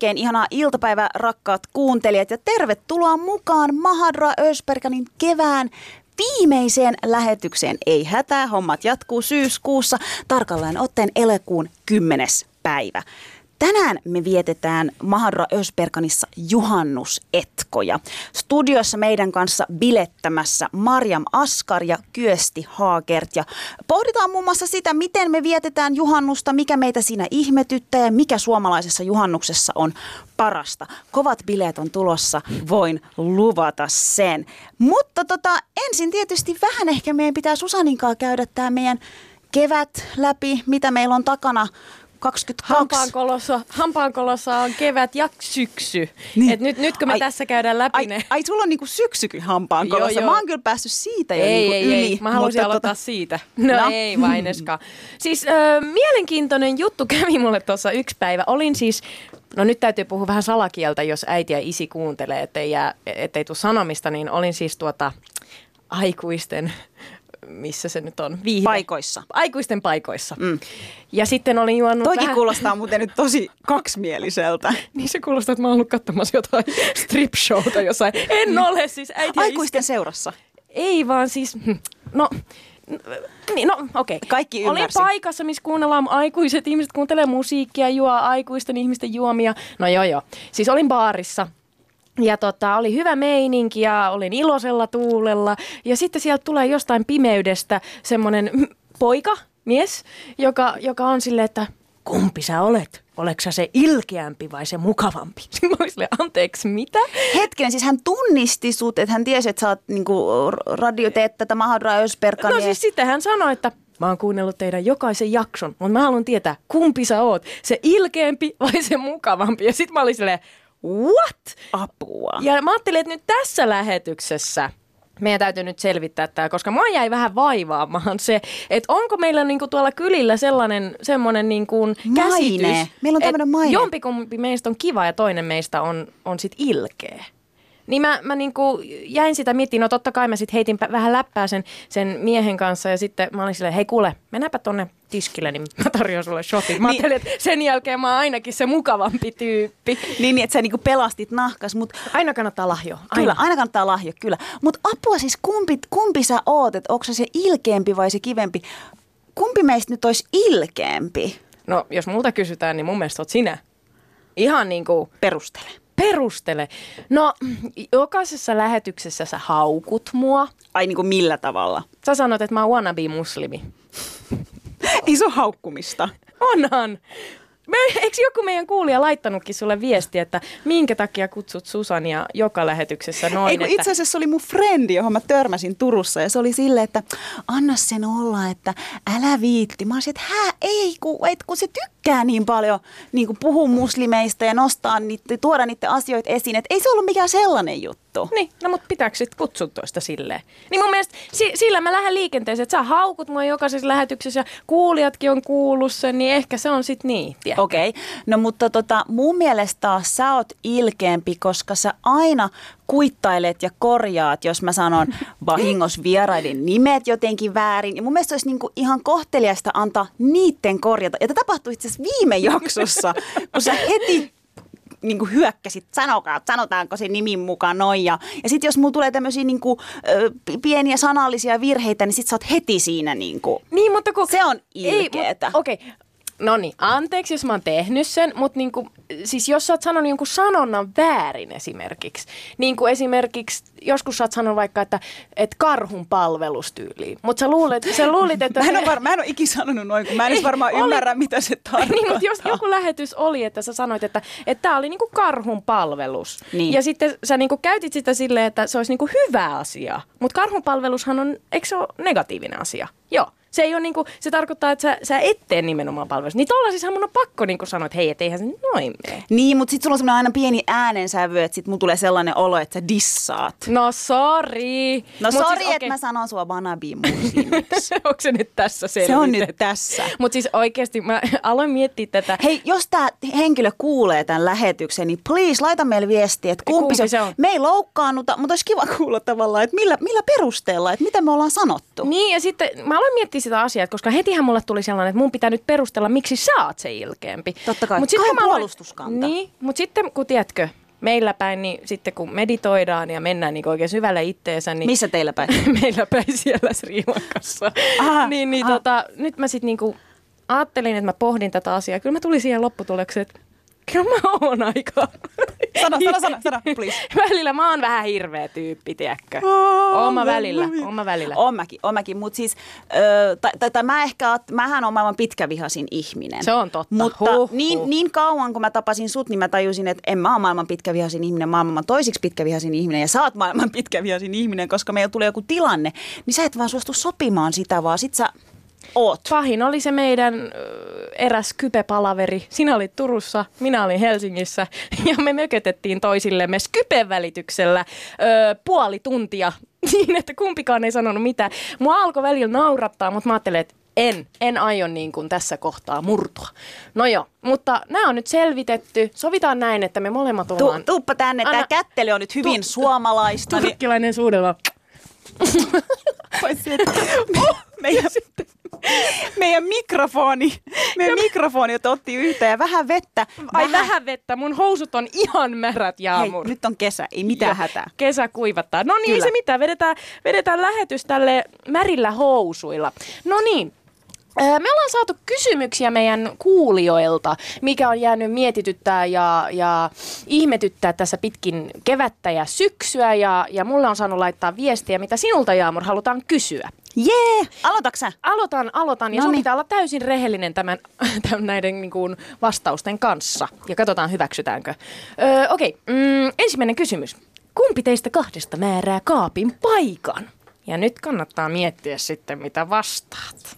Oikein ihanaa iltapäivää rakkaat kuuntelijat ja tervetuloa mukaan Mahadra Ösperkanin kevään viimeiseen lähetykseen. Ei hätää, hommat jatkuu syyskuussa, tarkalleen ottaen elekuun 10. päivä. Tänään me vietetään Mahadra Ösperkanissa juhannusetkoja. Studiossa meidän kanssa bilettämässä Marjam Askar ja Kyösti Haagert. Ja pohditaan muun muassa sitä, miten me vietetään juhannusta, mikä meitä siinä ihmetyttää ja mikä suomalaisessa juhannuksessa on parasta. Kovat bileet on tulossa, voin luvata sen. Mutta tota, ensin tietysti vähän ehkä meidän pitää Susaninkaa käydä tämä meidän kevät läpi, mitä meillä on takana 22. Hampaankolossa, hampaankolossa on kevät ja syksy. Niin. Et nyt, nyt kun me ai, tässä käydään läpi ai, ne... Ai, sulla on niinku syksykin hampaankolossa. Joo, joo. Mä oon kyllä päässyt siitä jo ei, niinku ei, yli. Ei, mä haluaisin aloittaa tota... siitä. No, no. ei vaineskaan. Siis äh, mielenkiintoinen juttu kävi mulle tuossa yksi päivä. Olin siis No nyt täytyy puhua vähän salakieltä, jos äiti ja isi kuuntelee, ettei, jää, ettei tule sanomista, niin olin siis tuota aikuisten missä se nyt on? Viihde. Paikoissa. Aikuisten paikoissa. Mm. Ja sitten olin juonut Toikin vähän... kuulostaa muuten nyt tosi kaksimieliseltä. niin se kuulostaa, että mä oon ollut katsomassa jotain strip-showta jossain. En ole siis äiti Aikuisten iske... seurassa? Ei vaan siis, no niin, no okei. Okay. Kaikki ymmärsi. Olin paikassa, missä kuunnellaan aikuiset ihmiset, kuuntelee musiikkia, juo aikuisten ihmisten juomia. No joo joo. Siis olin baarissa ja tota, oli hyvä meininki ja olin iloisella tuulella. Ja sitten sieltä tulee jostain pimeydestä semmoinen poika, mies, joka, joka on silleen, että kumpi sä olet? Oleks sä se ilkeämpi vai se mukavampi? Mä anteeksi, mitä? Hetken, siis hän tunnisti sut, että hän tiesi, että sä oot niinku, radio teet tätä Mahadra. No siis sitten hän sanoi, että Mä oon kuunnellut teidän jokaisen jakson, mutta mä haluan tietää, kumpi sä oot, se ilkeämpi vai se mukavampi. Ja sitten mä olin silleen, what? Apua. Ja mä ajattelin, että nyt tässä lähetyksessä meidän täytyy nyt selvittää tämä, koska mua jäi vähän vaivaamaan se, että onko meillä niinku tuolla kylillä sellainen semmoinen niinku käsitys, Meillä on tämmöinen maine. jompikumpi meistä on kiva ja toinen meistä on, on sit ilkeä. Niin mä, mä niinku jäin sitä miettimään, no totta kai mä sitten heitin vähän läppää sen, sen miehen kanssa ja sitten mä olin silleen, hei kuule, mennäpä tonne tiskille, niin mä tarjoan sulle shotin. Mä niin. ajattelin, että sen jälkeen mä oon ainakin se mukavampi tyyppi. Niin, niin että sä niinku pelastit nahkas. Mut... Aina kannattaa lahjo. Aina. Kyllä, aina kannattaa lahjo, kyllä. Mutta apua siis, kumpi, kumpi sä oot, että onko se se ilkeämpi vai se kivempi? Kumpi meistä nyt olisi ilkeämpi? No, jos multa kysytään, niin mun mielestä oot sinä. Ihan niin kuin... Perustele. Perustele. No, jokaisessa lähetyksessä sä haukut mua. Ai niin kuin millä tavalla? Sä sanot, että mä oon wannabe-muslimi. Ei se ole haukkumista. Onhan. Me, eikö joku meidän kuulija laittanutkin sulle viesti, että minkä takia kutsut Susania joka lähetyksessä noin? Ei, kun että... Itse asiassa se oli mun frendi, johon mä törmäsin Turussa ja se oli silleen, että anna sen olla, että älä viitti. Mä olisin, että hä, ei, kun, et, kun se tykkää niin paljon niin kuin puhua muslimeista ja nostaa niitä, tuoda niitä asioita esiin, että ei se ollut mikään sellainen juttu. Niin, no mutta pitääkö sitten kutsua toista silleen? Niin mun mielestä si- sillä mä lähden liikenteeseen, että sä haukut mua jokaisessa lähetyksessä ja kuulijatkin on kuullut sen, niin ehkä se on sitten niin. Okei, okay. no mutta tota, mun mielestä taas sä oot ilkeämpi, koska sä aina kuittailet ja korjaat, jos mä sanon vahingos vieraiden nimet jotenkin väärin. Ja mun mielestä olisi niinku ihan kohteliasta antaa niitten korjata. Ja tämä tapahtui itse viime jaksossa, kun sä heti niin kuin hyökkäsit, sanokaa, sanotaanko se nimin mukaan noin. Ja, ja sitten jos mulla tulee tämmöisiä niin kuin, ö, pieniä sanallisia virheitä, niin sit sä oot heti siinä niin kuin, niin, mutta kun, se on ilkeetä. Okei, okay. No niin, anteeksi jos mä oon tehnyt sen, mutta niinku, siis jos sä oot sanonut jonkun sanonnan väärin esimerkiksi, niin kuin esimerkiksi joskus sä oot sanonut vaikka, että, että karhun palvelustyyliin. Mutta sä luulet, sä luulit, että... Mä en, ole var, mä en ole ikinä sanonut noin, kun mä en edes varmaan oli- ymmärrä, mitä se tarkoittaa. Niin, mutta jos joku lähetys oli, että sä sanoit, että tämä oli niinku karhun palvelus. Niin. Ja sitten sä niinku käytit sitä silleen, että se olisi niinku hyvä asia. Mutta karhun palvelushan on, eikö se ole negatiivinen asia? Joo. Se, ei ole niinku, se tarkoittaa, että sä, sä et tee nimenomaan palvelus. Niin tollasissahan mun on pakko niinku sanoa, että hei, et eihän se noin mene. Niin, mutta sitten sulla on semmoinen aina pieni äänensävy, että sit mulla tulee sellainen olo, että sä dissaat. No sorry. No Mut siis, että okei. mä sanon sua vanabimusiniksi. Onko se nyt tässä se on nyt tässä. Mutta siis oikeasti mä aloin miettiä tätä. Hei, jos tämä henkilö kuulee tämän lähetyksen, niin please laita meille viestiä, että kumpi, Kumpi se, on? Me ei loukkaannuta, mutta olisi kiva kuulla tavallaan, että millä, millä perusteella, että mitä me ollaan sanottu. Niin, ja sitten mä aloin miettiä sitä asiaa, koska hetihän mulle tuli sellainen, että mun pitää nyt perustella, miksi sä oot se ilkeämpi. Totta kai. Mut sitten puolustuskanta. Niin, mutta sitten kun tiedätkö, meillä päin, niin sitten kun meditoidaan ja mennään niin oikein syvälle itteensä, niin Missä teillä päin? meillä päin siellä Sri Lankassa. Aha, niin, niin aha. tota, nyt mä sitten niinku ajattelin, että mä pohdin tätä asiaa. Kyllä mä tulin siihen lopputulokseen, että kyllä mä oon aika. Sano, sano, sano, sano, please. välillä mä oon vähän hirveä tyyppi, tiedätkö? Oon mä välillä, oon mä välillä. Oon mäkin, oon mäkin. mutta siis, ö, tai, tai, tai mä ehkä, mähän on maailman pitkävihasin ihminen. Se on totta. Mutta Huh, huh. niin, niin kauan kun mä tapasin sut, niin mä tajusin, että en mä ole maailman pitkävihasin ihminen, mä oon maailman toisiksi pitkävihasin ihminen ja sä oot maailman pitkävihasin ihminen, koska meillä tulee joku tilanne, niin sä et vaan suostu sopimaan sitä, vaan sit sä oot. Pahin oli se meidän eräs kypepalaveri. Sinä olit Turussa, minä olin Helsingissä ja me mökötettiin toisillemme Skypen välityksellä ö, puoli tuntia niin, että kumpikaan ei sanonut mitään. Mua alkoi välillä naurattaa, mutta mä ajattelin, että en, en aio niin kuin tässä kohtaa murtua. No joo, mutta nämä on nyt selvitetty. Sovitaan näin, että me molemmat Tu, ollaan tuuppa tänne, tämä kättely on nyt hyvin Tu- suomalaista. Niin, turkkilainen suudelma. paitsi, että meidän, meidän mikrofoni, meidän mikrofoni otti yhteen ja vähän vettä. Ai vähän vettä, mun housut on ihan märät Hei, jaamur. nyt on kesä, ei mitään Joo, hätää. Kesä kuivattaa. No niin, ei se mitään. Vedetään, vedetään lähetys tälle märillä housuilla. No niin. Me ollaan saatu kysymyksiä meidän kuulijoilta, mikä on jäänyt mietityttää ja, ja ihmetyttää tässä pitkin kevättä ja syksyä. Ja, ja mulle on saanut laittaa viestiä, mitä sinulta Jaamur halutaan kysyä. Jee! Aloitatko sä? Aloitan, aloitan. Ja sun Noniin. pitää olla täysin rehellinen tämän, tämän näiden niin kuin, vastausten kanssa. Ja katsotaan, hyväksytäänkö. Öö, Okei, mm, ensimmäinen kysymys. Kumpi teistä kahdesta määrää kaapin paikan? Ja nyt kannattaa miettiä sitten, mitä vastaat.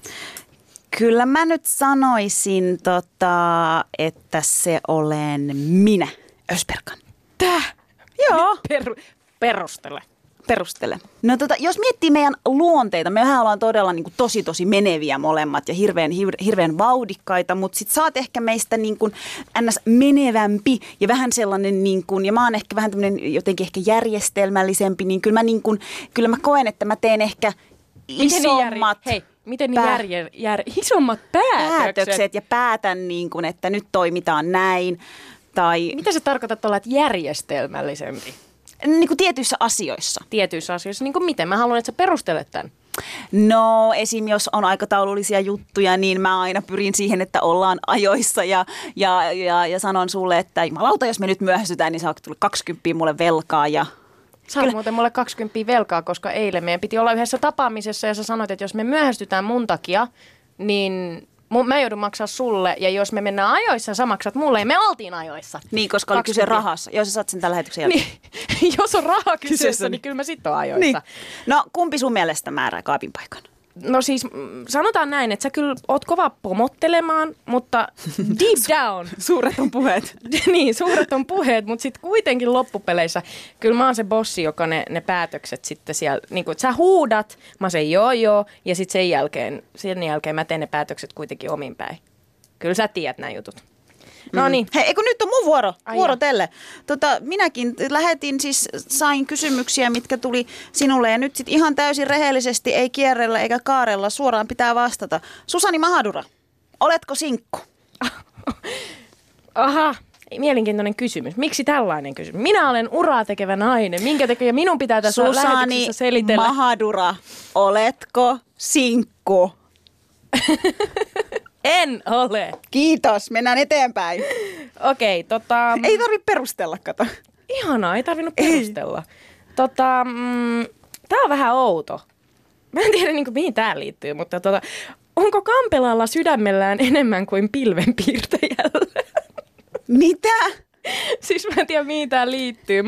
Kyllä mä nyt sanoisin, tota, että se olen minä, Ösperkan. Täh? Joo. Per, perustele. Perustele. No tota, jos miettii meidän luonteita, mehän ollaan todella niin kuin, tosi tosi meneviä molemmat ja hirveän, hir- hirveän vauhdikkaita, mutta sit sä oot ehkä meistä niin kuin, ns. menevämpi ja vähän sellainen, niin kuin, ja mä oon ehkä vähän tämmöinen jotenkin ehkä järjestelmällisempi, niin kyllä mä, niin kuin, kyllä mä koen, että mä teen ehkä Miten niin isommat järje, hei, miten niin pää- järje, jär, isommat päätökset? päätökset ja päätän, niin kuin, että nyt toimitaan näin. Tai Mitä se tarkoittaa tuolla, että järjestelmällisempi niin kuin tietyissä asioissa. tietyissä asioissa? Niin kuin miten? Mä haluan, että sä perustelet tämän. No esim. jos on aikataulullisia juttuja, niin mä aina pyrin siihen, että ollaan ajoissa ja, ja, ja, ja sanon sulle, että jumalauta, jos me nyt myöhästytään, niin saa tulla 20 mulle velkaa ja Sä oot muuten mulle 20 velkaa, koska eilen meidän piti olla yhdessä tapaamisessa ja sä sanoit, että jos me myöhästytään mun takia, niin mä joudun maksaa sulle ja jos me mennään ajoissa, sä maksat mulle ja me oltiin ajoissa. niin, koska oli kyse 20. rahassa. Joo, sä saat sen tällä jälkeen. Niin, jos on raha kyseessä, Kyseessä, niin niin. kyllä mä sit oon ajoissa. Niin. No kumpi sun mielestä määrää kaapin paikan? No siis mm, sanotaan näin, että sä kyllä oot kova pomottelemaan, mutta deep down, Suuret on puheet. niin, suuret on puheet, mutta sitten kuitenkin loppupeleissä, kyllä mä oon se bossi, joka ne, ne päätökset sitten siellä, niin kuin, sä huudat, mä sen joo joo, ja sitten sen jälkeen, sen jälkeen mä teen ne päätökset kuitenkin omin päin. Kyllä sä tiedät nämä jutut. No niin, Hei, eikö nyt on mun vuoro? Ai vuoro teille. Tota, minäkin lähetin siis, sain kysymyksiä, mitkä tuli sinulle ja nyt sit ihan täysin rehellisesti, ei kierrellä eikä kaarella, suoraan pitää vastata. Susani Mahadura, oletko sinkku? aha, mielenkiintoinen kysymys. Miksi tällainen kysymys? Minä olen uraa tekevä nainen. Minkä takia minun pitää tässä Susani selitellä? Mahadura, oletko sinkku? en ole. Kiitos, mennään eteenpäin. Okei, tota... Ei tarvi perustella, kato. Ihanaa, ei tarvinnut Ei. perustella. Tota, mm, tää on vähän outo. Mä en tiedä niin kuin, mihin tää liittyy, mutta tota, onko Kampelalla sydämellään enemmän kuin pilvenpiirtäjällä? Mitä? siis mä en tiedä, mihin tää liittyy.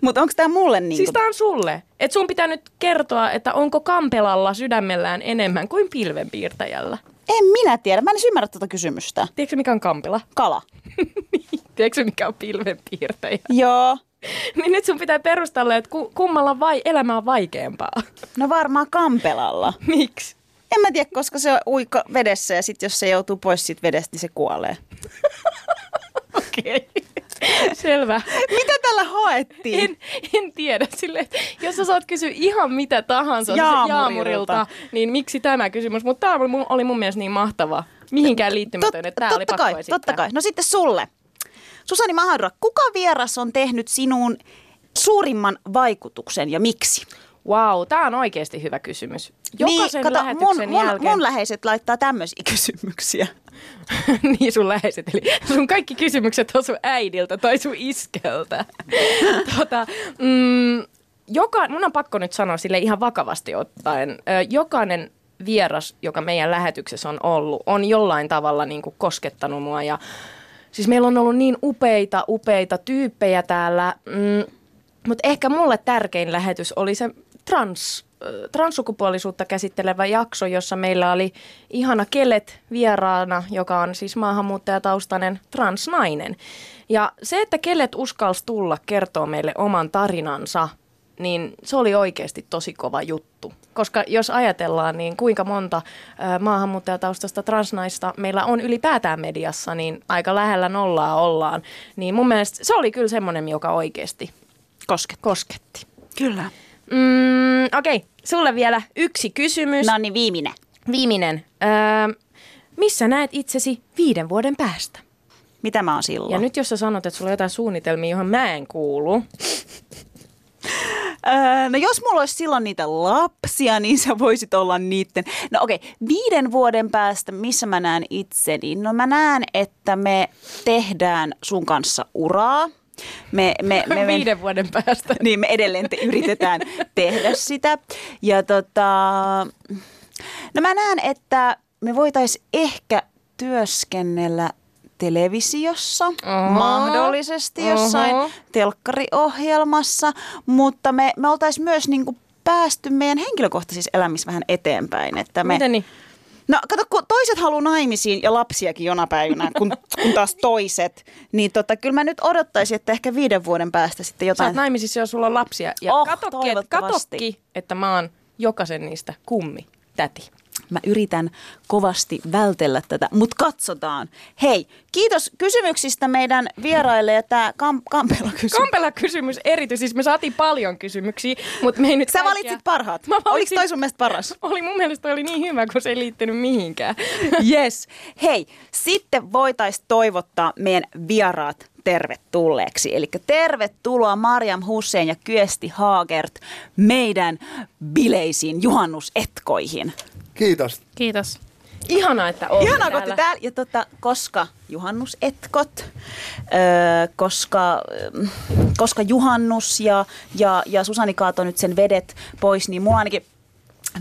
Mutta onko tämä mulle niin Siis tää on sulle. Et sun pitää nyt kertoa, että onko Kampelalla sydämellään enemmän kuin pilvenpiirtäjällä. En minä tiedä. Mä en edes ymmärrä tuota kysymystä. Tiedätkö mikä on Kampela? Kala. Tiedätkö mikä on pilvenpiirtäjä? Joo. niin nyt sun pitää perustella, että ku, kummalla vai, elämä on vaikeampaa. No varmaan Kampelalla. Miksi? En mä tiedä, koska se on uikka vedessä ja sitten jos se joutuu pois siitä vedestä, niin se kuolee. Okei. Okay. Selvä. Mitä tällä haettiin? En, en tiedä. Sille, että jos sä saat kysyä ihan mitä tahansa Jaamurilta. jaamurilta, niin miksi tämä kysymys? Mutta tämä oli, mun- oli mun mielestä niin mahtava. Mihinkään liittymätön, että tämä oli totta pakko kai, esittää. totta kai. No sitten sulle. Susani Mahadra, kuka vieras on tehnyt sinuun suurimman vaikutuksen ja miksi? Wow, tämä on oikeasti hyvä kysymys. Jokaisen niin, kato, lähetyksen mun, mun, jälkeen... mun läheiset laittaa tämmöisiä kysymyksiä. niin sun läheiset, eli sun kaikki kysymykset on sun äidiltä tai sun iskeltä. tota, mm, joka, mun on pakko nyt sanoa sille ihan vakavasti ottaen. Jokainen vieras, joka meidän lähetyksessä on ollut, on jollain tavalla niin kuin koskettanut mua. Ja, siis meillä on ollut niin upeita, upeita tyyppejä täällä. Mm, mutta ehkä mulle tärkein lähetys oli se trans, transsukupuolisuutta käsittelevä jakso, jossa meillä oli ihana Kelet vieraana, joka on siis maahanmuuttajataustainen transnainen. Ja se, että Kelet uskalsi tulla kertoa meille oman tarinansa, niin se oli oikeasti tosi kova juttu. Koska jos ajatellaan, niin kuinka monta maahanmuuttajataustasta transnaista meillä on ylipäätään mediassa, niin aika lähellä nollaa ollaan. Niin mun mielestä se oli kyllä semmoinen, joka oikeasti Kosket. kosketti. Kyllä. Mm, Okei, okay. Sulle vielä yksi kysymys. No niin, viimeinen. Viimeinen. Öö, missä näet itsesi viiden vuoden päästä? Mitä mä oon silloin? Ja nyt jos sä sanot, että sulla on jotain suunnitelmia, johon mä en kuulu. Öö, no jos mulla olisi silloin niitä lapsia, niin sä voisit olla niitten. No okei, okay, viiden vuoden päästä, missä mä näen itseni? No mä näen, että me tehdään sun kanssa uraa. Me, me, me, me, Viiden vuoden päästä. niin me edelleen te, yritetään tehdä sitä. Ja tota, no mä näen, että me voitaisiin ehkä työskennellä televisiossa, Oho. mahdollisesti jossain Oho. telkkariohjelmassa, mutta me, me oltaisiin myös niinku päästy meidän henkilökohtaisissa elämissä vähän eteenpäin. Että me, Miten niin? No kato, kun toiset haluaa naimisiin ja lapsiakin jona päivänä, kun, kun taas toiset, niin tota, kyllä mä nyt odottaisin, että ehkä viiden vuoden päästä sitten Sä jotain... oot naimisissa ja sulla on lapsia. Ja Oh, katokki, katokki, että mä oon jokaisen niistä kummi, täti. Mä yritän kovasti vältellä tätä, mutta katsotaan. Hei, kiitos kysymyksistä meidän vieraille ja tämä Kam- Kampela kysymys. Kampela kysymys erityisesti, siis me saatiin paljon kysymyksiä, mutta me ei nyt Sä kaikkia- valitsit parhaat. Mä Oliko valitsin- toi sun mielestä paras? Oli mun mielestä toi oli niin hyvä, kun se ei liittynyt mihinkään. Yes. Hei, sitten voitaisiin toivottaa meidän vieraat tervetulleeksi. Eli tervetuloa Mariam Hussein ja Kyesti Haagert meidän bileisiin juhannusetkoihin. Kiitos. Kiitos. Ihanaa, että oot Ihanaa, täällä. olette täällä. Ja tota, koska juhannusetkot, öö, koska, öö, koska juhannus ja, ja, ja Susani kaatoi nyt sen vedet pois, niin mua ainakin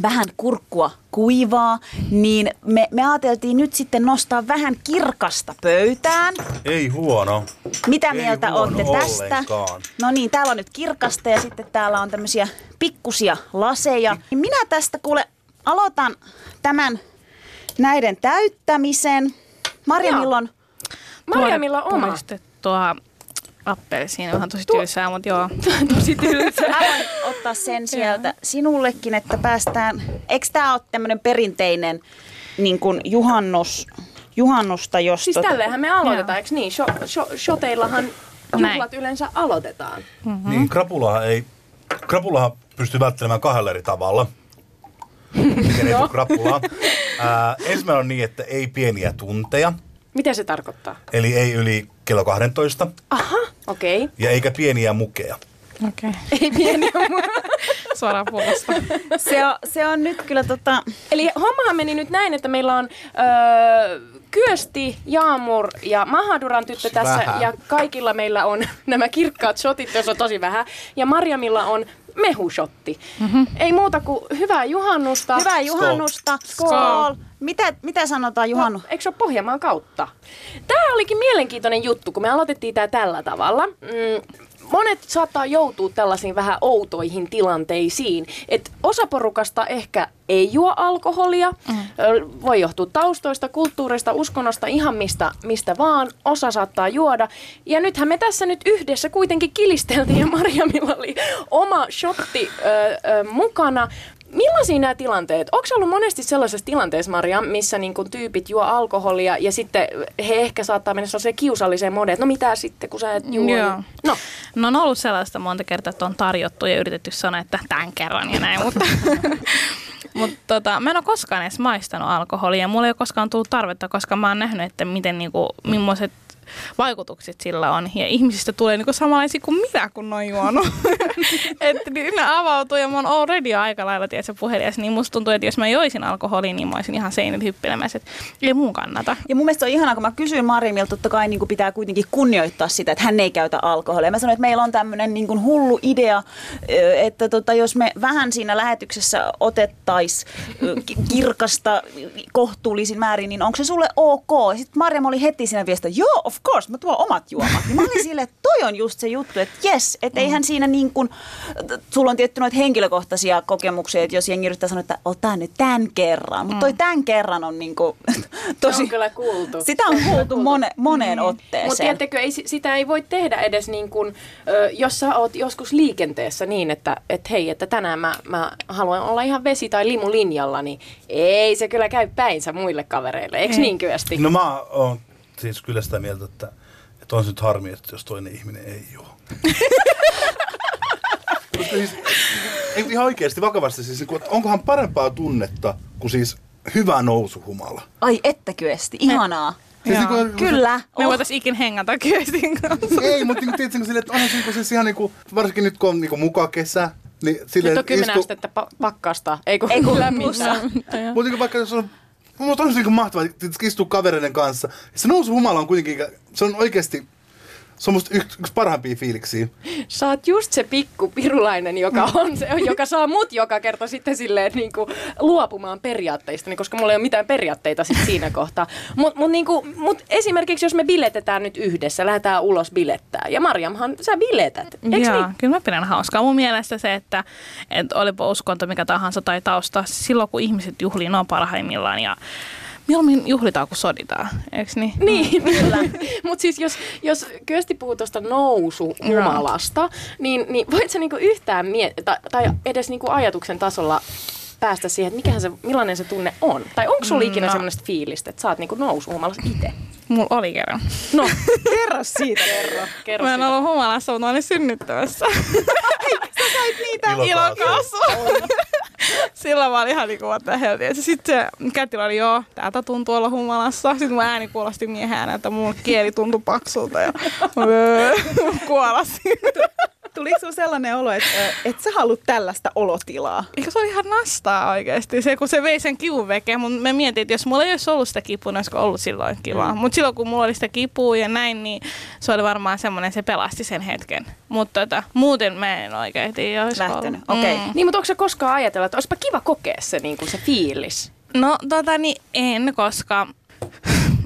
vähän kurkkua kuivaa, niin me, me ajateltiin nyt sitten nostaa vähän kirkasta pöytään. Ei huono. Mitä Ei mieltä huono olette tästä? ollenkaan. No niin, täällä on nyt kirkasta ja sitten täällä on tämmöisiä pikkusia laseja. Niin Minä tästä kuule aloitan tämän näiden täyttämisen. Marjamilla on Marjamilla on oma. Appelsiini, vähän tosi tylsää, mutta joo. Tosi tylsää. Mä voin ottaa sen sieltä sinullekin, että päästään... Eikö tämä ole tämmöinen perinteinen niin kuin juhannus, juhannusta, jos... Siis tota- tälleenhän me aloitetaan, eikö niin? Sho, sho, shoteillahan Näin. juhlat yleensä aloitetaan. Mm-hmm. Niin krapulahan ei, krapulahan pystyy välttelemään kahdella eri tavalla. Miten ei tule krapulaa. Ää, ensimmäinen on niin, että ei pieniä tunteja, Mitä se tarkoittaa? eli ei yli kello 12, Aha, okei. Okay. ja eikä pieniä mukeja. Okei. Okay. Ei pieni Suoraan puolesta. Se on, se on nyt kyllä tota... Eli hommahan meni nyt näin, että meillä on öö, Kyösti, Jaamur ja Mahaduran tyttö tässä Vähän. ja kaikilla meillä on nämä kirkkaat shotit, jos on tosi vähän. Ja Marjamilla on mehushotti. Mm-hmm. Ei muuta kuin hyvää juhannusta. Hyvää juhannusta. Skål. Mitä, mitä sanotaan Juhannu? No, eikö se ole Pohjanmaan kautta? Tämä olikin mielenkiintoinen juttu, kun me aloitettiin tämä tällä tavalla. Mm, monet saattaa joutua tällaisiin vähän outoihin tilanteisiin. Et osa porukasta ehkä ei juo alkoholia. Mm. Voi johtua taustoista, kulttuurista, uskonnosta, ihan mistä, mistä vaan. Osa saattaa juoda. Ja nythän me tässä nyt yhdessä kuitenkin kilisteltiin ja Marjamilla oli oma shotti ö, ö, mukana. Millaisia nämä tilanteet? Onko ollut monesti sellaisessa tilanteessa, Maria, missä niin kun tyypit juo alkoholia ja sitten he ehkä saattaa mennä sellaiseen kiusalliseen modeen, että no mitä sitten, kun sä et juo? Joo. No, No on ollut sellaista monta kertaa, että on tarjottu ja yritetty sanoa, että tämän kerran ja näin, mutta, mutta tota, mä en ole koskaan edes maistanut alkoholia. Mulla ei ole koskaan tullut tarvetta, koska mä oon nähnyt, että miten, niinku, millaiset vaikutukset sillä on. Ja ihmisistä tulee niinku samanlaisia kuin minä, kun on juonut. että niin ne avautuu ja mä oon already aika lailla tiedätkö, puhelias, niin musta tuntuu, että jos mä joisin alkoholia, niin mä olisin ihan seinillä hyppelemässä. Että ei mun kannata. Ja mun mielestä on ihanaa, kun mä kysyin Marimilta, totta kai niin kuin pitää kuitenkin kunnioittaa sitä, että hän ei käytä alkoholia. Mä sanoin, että meillä on tämmöinen niin kuin hullu idea, että tota, jos me vähän siinä lähetyksessä otettaisiin kirkasta kohtuullisin määrin, niin onko se sulle ok? Sitten Marjam oli heti siinä viestä, joo, of course, mä tuon omat juomat. Ja mä olin silleen, että toi on just se juttu, että yes, että eihän siinä niin kuin, sulla on tietty noita henkilökohtaisia kokemuksia, että jos jengi yrittää sanoa, että ota nyt tämän kerran. Mutta toi tämän kerran on niin kuin, tosi... se on kyllä kuultu. Sitä on kuultu mone, moneen otteeseen. Mutta tiedättekö, ei, si- sitä ei voi tehdä edes niin kuin, jos sä oot joskus liikenteessä niin, että et hei, että tänään mä, mä haluan olla ihan vesi- tai limulinjalla, niin ei se kyllä käy päinsä muille kavereille. Eikö niin kyösti? No mä oon siis kyllä sitä mieltä, että, että on se nyt harmi, että jos toinen ihminen ei juo. Koska siis, ei, ihan oikeasti vakavasti, siis, niin kuin, että onkohan parempaa tunnetta kuin siis hyvä nousuhumala? Ai että kyesti, ihanaa. Siis niin kuin, Kyllä. Me Oh. voitaisiin ikin hengata kyöstin kanssa. Ei, mutta niin tiedätkö, silleen, että onhan se niinku siis ihan niinku, varsinkin nyt kun on niinku muka kesä, niin silleen, Nyt on 10 istu- astetta pa- pakkasta, ei kun, Ei kun lämmintä. Mutta niin vaikka jos on, mutta on se niinku mahtavaa, että istuu kavereiden kanssa. Se nousu humala on kuitenkin, se on oikeasti, se on musta yksi, yksi parhaimpia fiiliksiä. Sä oot just se pikku pirulainen, joka, on se, joka saa mut joka kerta sitten silleen niin kuin, luopumaan periaatteista, niin koska mulla ei ole mitään periaatteita sit siinä kohtaa. Mutta mut, niin kuin, mut esimerkiksi jos me biletetään nyt yhdessä, lähdetään ulos bilettää. Ja Marjamhan, sä biletät, eikö Joo, niin? kyllä mä pidän hauskaa. Mun mielestä se, että, että olipa uskonto mikä tahansa tai tausta, silloin kun ihmiset juhlii, ne on parhaimmillaan ja mieluummin juhlitaan kuin soditaan, eikö niin? Niin, kyllä. Mutta siis jos, jos Kyösti puhuu tuosta nousuhumalasta, niin, niin voit sä niinku yhtään miet- tai, tai edes niinku ajatuksen tasolla päästä siihen, että mikähän se, millainen se tunne on? Tai onko sulla ikinä No. semmoista fiilistä, että sä oot niinku nousuhumalassa itse? Mulla oli kerran. No, Kerro siitä, kerro. kerro Mä en sitä. ollut humalassa, mutta mä olin synnyttämässä. Niitä Ilokaasu. Silloin mä olin ihan niinku hell, tiedätkö? Sitten se kätilö oli, joo, täältä tuntuu olla humalassa. Sitten mun ääni kuulosti miehen äänellä, että mun kieli tuntui paksulta ja kuolasin. Tuliko sinulla sellainen olo, että et sä haluat tällaista olotilaa? Eikö se oli ihan nastaa oikeasti, se, kun se vei sen kivun veke. Mutta mä mietin, että jos mulla ei olisi ollut sitä kipua, niin olisiko ollut silloin kivaa. Mm. Mutta silloin kun mulla oli sitä kipua ja näin, niin se oli varmaan semmoinen, se pelasti sen hetken. Mutta tota, muuten mä en oikein tiedä, Lähtenyt, ollut. okei. Niin, mutta onko se koskaan ajatella, että olisipa kiva kokea se, niinku, se fiilis? No tota niin en, koska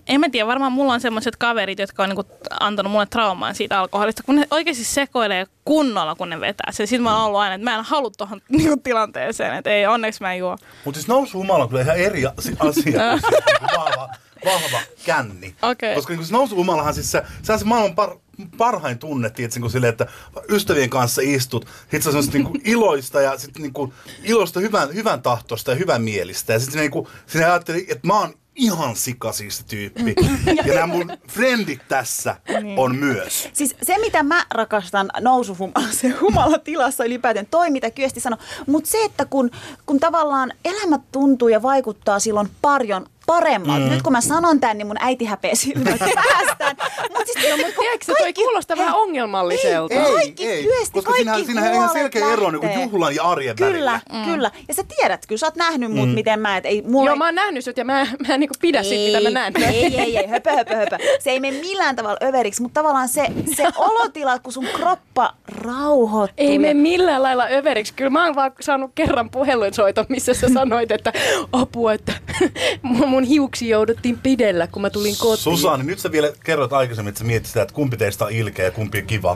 en mä tiedä, varmaan mulla on semmoiset kaverit, jotka on niinku antanut mulle traumaa siitä alkoholista, kun ne oikeasti sekoilee kunnolla, kun ne vetää se. Sitten mä oon ollut aina, että mä en halua tuohon niinku tilanteeseen, että ei, onneksi mä en juo. Mutta siis nousu humala on kyllä ihan eri asi- asia niinku vahva, vahva känni. Okei. Koska niinku se nousu humalahan siis se, se on se maailman par, parhain tunne, tietysti, niin silleen, että ystävien kanssa istut, sit se on semmoista niinku iloista ja sit niinku iloista hyvän, hyvän tahtosta ja hyvän mielistä. Ja sitten niinku, sinä ajatteli, että mä oon ihan sikasiista tyyppi. ja nämä mun frendit tässä on myös. Siis se, mitä mä rakastan nousuhumalassa ja humalatilassa ylipäätään, toi mitä Kyösti sanoi, mutta se, että kun, kun tavallaan elämä tuntuu ja vaikuttaa silloin paljon paremmalta. Mm. Nyt kun mä sanon tän, niin mun äiti häpeä silmät päästään. Mut siis, No, mutta tiedätkö, toi kuulostaa vähän ongelmalliselta. Ei, Kaikki kyösti, koska kaikki siinähän on ihan selkeä ero niin juhlan ja arjen Kyllä, välillä. mm. kyllä. Ja sä tiedät, kyllä sä oot nähnyt mut, miten mä, et ei mulla... Joo, mä oon nähnyt sut ja mä, mä en niinku pidä siitä, mitä mä näen. Ei, ei, ei, höpö, höpö, höpö. Se ei mene millään tavalla överiksi, mutta tavallaan se, se olotila, kun sun kroppa rauhoittuu. Ei ja- me millään lailla överiksi. Kyllä mä oon vaan saanut kerran puhelinsoiton, missä sä sanoit, että apua, että mun mun hiuksi jouduttiin pidellä, kun mä tulin kotiin. Susanni, nyt sä vielä kerrot aikaisemmin, että sä mietit sitä, että kumpi teistä on ilkeä ja kumpi on kiva.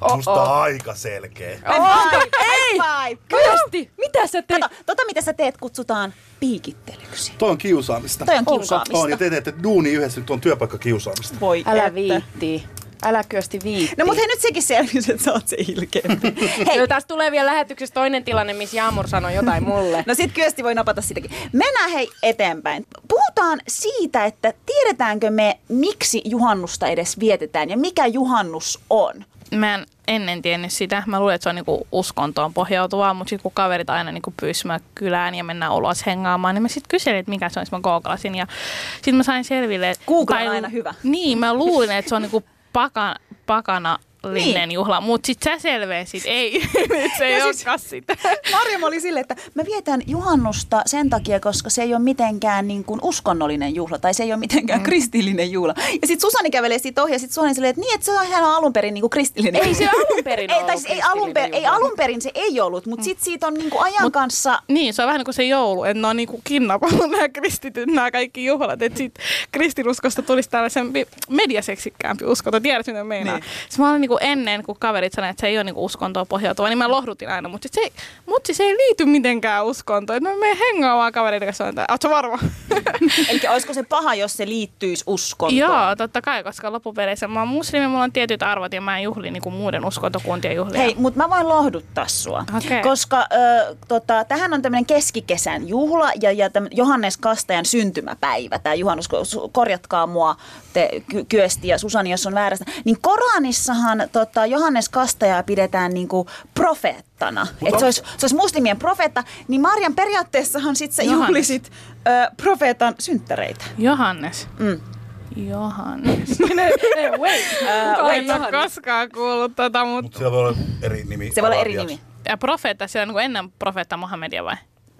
Oh-oh. Musta on aika selkeä. High five. Kyösti, mitä sä teet? Kato, tota mitä sä teet kutsutaan piikittelyksi. Toi on kiusaamista. Toi on kiusaamista. On, ja te teette duuni yhdessä, nyt on työpaikka kiusaamista. Voi Älä viitti. Älä kyösti viitti. No mutta hei nyt sekin selvisi, että sä oot se ilkeämpi. Hei, No, tästä tulee vielä lähetyksessä toinen tilanne, missä Jaamur sanoi jotain mulle. No sit Kyösti voi napata sitäkin. Mennään hei eteenpäin. Puhutaan siitä, että tiedetäänkö me, miksi juhannusta edes vietetään ja mikä juhannus on. Mä en ennen tiennyt sitä. Mä luulen, että se on niinku uskontoon pohjautuvaa, mutta sitten kun kaverit aina niinku pyysi mä kylään ja mennään ulos hengaamaan, niin mä sitten kyselin, että mikä se on, mä googlasin. Ja sitten mä sain selville... että- Google on tai- aina hyvä. Niin, mä luulin, että se on niinku paka, pakana linnen Niin. juhla, mutta sitten sä selvensit, ei, nyt se ei siis, sitä. Marjam oli silleen, että mä vietän juhannusta sen takia, koska se ei ole mitenkään niin kuin uskonnollinen juhla tai se ei ole mitenkään mm. kristillinen juhla. Ja sitten Susani kävelee siitä ohi ja sitten Suoni silleen, että niin, että se on ihan alun perin niin kuin kristillinen Ei se alun perin ei, tai siis ei, alun per, ei alun perin se ei ollut, mutta sitten siitä on niin kuin ajan Mut- kanssa Niin, se on vähän niin kuin se joulu, että ne on niin kuin kidnappannut nämä kristityt, nämä kaikki juhlat, että siitä kristinuskosta tulisi tällaisempi mediaseksikkäämpi uskonto. Tiedät, mitä meinaa? Niin. Niin. Mä olin niin kuin ennen, kun kaverit sanoivat, että se ei ole niin kuin uskontoa pohjautuva, niin mä lohdutin aina, mutta se, mut se ei liity mitenkään uskontoon. Mä menen hengaamaan kavereiden kanssa, että ootko varma? Eli olisiko se paha, jos se liittyisi uskontoon? Joo, totta kai, koska loppupeleissä mä oon muslimi, mulla on tietyt arvot ja mä en juhli niin kuin muiden uskontokuntien juhlia. Hei, mutta mä voin lohduttaa sua. Okei. Koska ö, tota, tähän on tämmöinen keskikesän juhla ja, ja Johannes Kastajan syntymäpäivä. Tämä juhannus, korjatkaa mua te ky- Kyösti ja Susani, jos on väärästä. Niin Koranissahan tota, Johannes Kastajaa pidetään niinku profeettana. Että se olisi, se olisi muslimien profeetta. Niin Marjan periaatteessahan sit sä Johannes. juhlisit ö, profeetan synttäreitä. Johannes. Mm. Johannes. Wait, kuka on en ole koskaan kuullut tota, mutta... Mutta siellä voi olla eri nimi. Se voi olla eri nimi. Ja profeetta, siellä niin kuin ennen profeetta Mohamedia vai?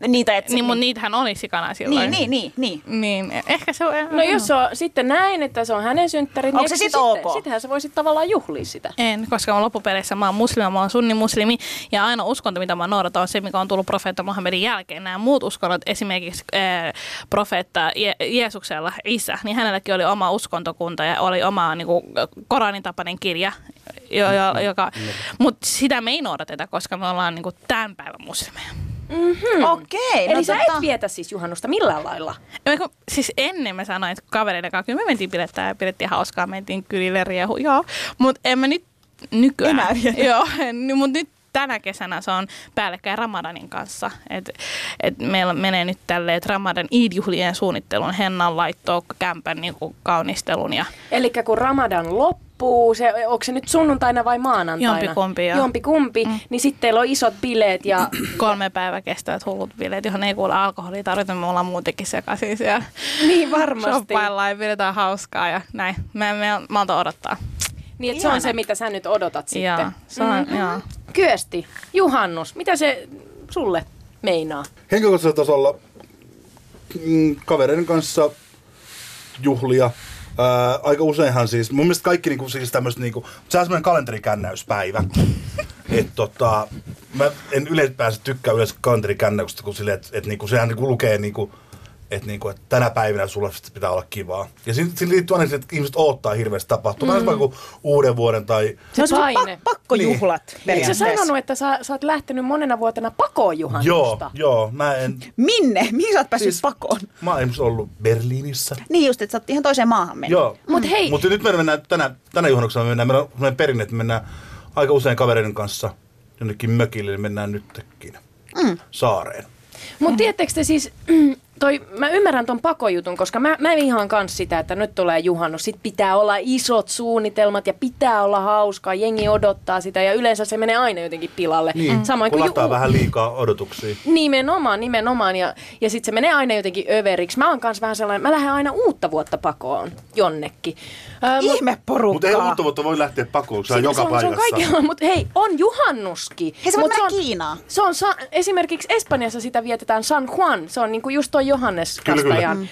Niitä, et, Niin, mutta niitähän oli sikana silloin. niin, niin, niin, niin. Niin, ehkä se on... No jos se on sitten näin, että se on hänen synttärit, Onko niin se sit sitten- ok? Sittenhän se voisit tavallaan juhlia sitä. En, koska mä loppupeleissä mä oon muslima, mä oon sunnimuslimi ja aina uskonto, mitä mä noudatan, on se, mikä on tullut profeetta Muhammedin jälkeen. Nämä muut uskonnot, esimerkiksi äh, profeetta Je- Jeesuksella, Isä, niin hänelläkin oli oma uskontokunta ja oli oma niin kuin, Koranin tapainen kirja, jo, jo, joka, mutta sitä me ei noudateta, koska me ollaan niin kuin, tämän päivän muslimeja. Okei. Eli no, sä tota- et vietä siis juhannusta millään lailla. Ja kun, siis ennen mä sanoin, että kavereiden kanssa kyllä me mentiin pidettää ja pidettiin hauskaa, mentiin kylille riehu, joo. Mutta en mä nyt nykyään. Enää vielä. Joo, mutta nyt tänä kesänä se on päällekkäin Ramadanin kanssa. Et, et meillä menee nyt tälleen, että Ramadan Eid-juhlien suunnittelun, hennan laittoon, kämpän niin kaunistelun ja Eli kun Ramadan loppuu, se, onko se nyt sunnuntaina vai maanantaina? Jompikumpi, joo. Jompikumpi, mm. niin sitten teillä on isot bileet ja kolme päivää kestävät hullut bileet, johon ei kuule alkoholia tarvita, me ollaan muutenkin sekaisin siellä. niin varmasti. Shoppaillaan ja pidetään hauskaa ja näin. Me, me, malta odottaa. Niin, että se on se, mitä sä nyt odotat sitten. Joo, se on, Mhm. joo. Kyösti, juhannus, mitä se sulle meinaa? Henkilökohtaisella tasolla mm, kavereiden kanssa juhlia. Ää, aika useinhan siis, mun mielestä kaikki niinku, siis tämmöistä, niinku, se on semmoinen kalenterikännäyspäivä. Et tota, mä en ylipäänsä tykkää yleensä kalenterikännäyksestä, kun silleen, että et, niinku, sehän niinku lukee niinku, että niinku, et tänä päivänä sulla pitää olla kivaa. Ja siinä, siinä liittyy aina se, että ihmiset odottaa hirveästi tapahtumaa. Mm. kuin uuden vuoden tai... Se on paine. pak- pakkojuhlat Eikö sä sanonut, että sä, sä oot lähtenyt monena vuotena pakoon Joo, juhannusta? joo, mä en... Minne? Mihin sä oot päässyt Siis- pakoon? Mä oon esimerkiksi ollut Berliinissä. Niin just, että sä oot ihan toiseen maahan mennyt. Joo. Mut hei, Mutta nyt me mennään tänä, tänä juhannuksena, me mennään, meillä on sellainen perinne, että mennään aika usein kavereiden kanssa jonnekin mökille, niin mennään nytkin mm. saareen. Mutta tiedättekö te siis, toi, mä ymmärrän ton pakojutun, koska mä, mä vihaan kans sitä, että nyt tulee juhannus. Sit pitää olla isot suunnitelmat ja pitää olla hauskaa. Jengi odottaa sitä ja yleensä se menee aina jotenkin pilalle. Niin, Samoin kun kuin ju- vähän liikaa odotuksia. Nimenomaan, nimenomaan. Ja, ja sitten se menee aina jotenkin överiksi. Mä oon kans vähän sellainen, mä lähden aina uutta vuotta pakoon jonnekin. Öö, mut- Ihme porukkaa. Mutta ei uutta vuotta voi lähteä pakoon, se on joka se on, se on paikassa. kaikilla, mutta hei, on juhannuskin. Hei, Mut se mennä on, Kiinaan. Se on sa- esimerkiksi Espanjassa sitä vietetään San Juan. Se on niinku just tuo Johannes Kyllä, kyllä. Kastajan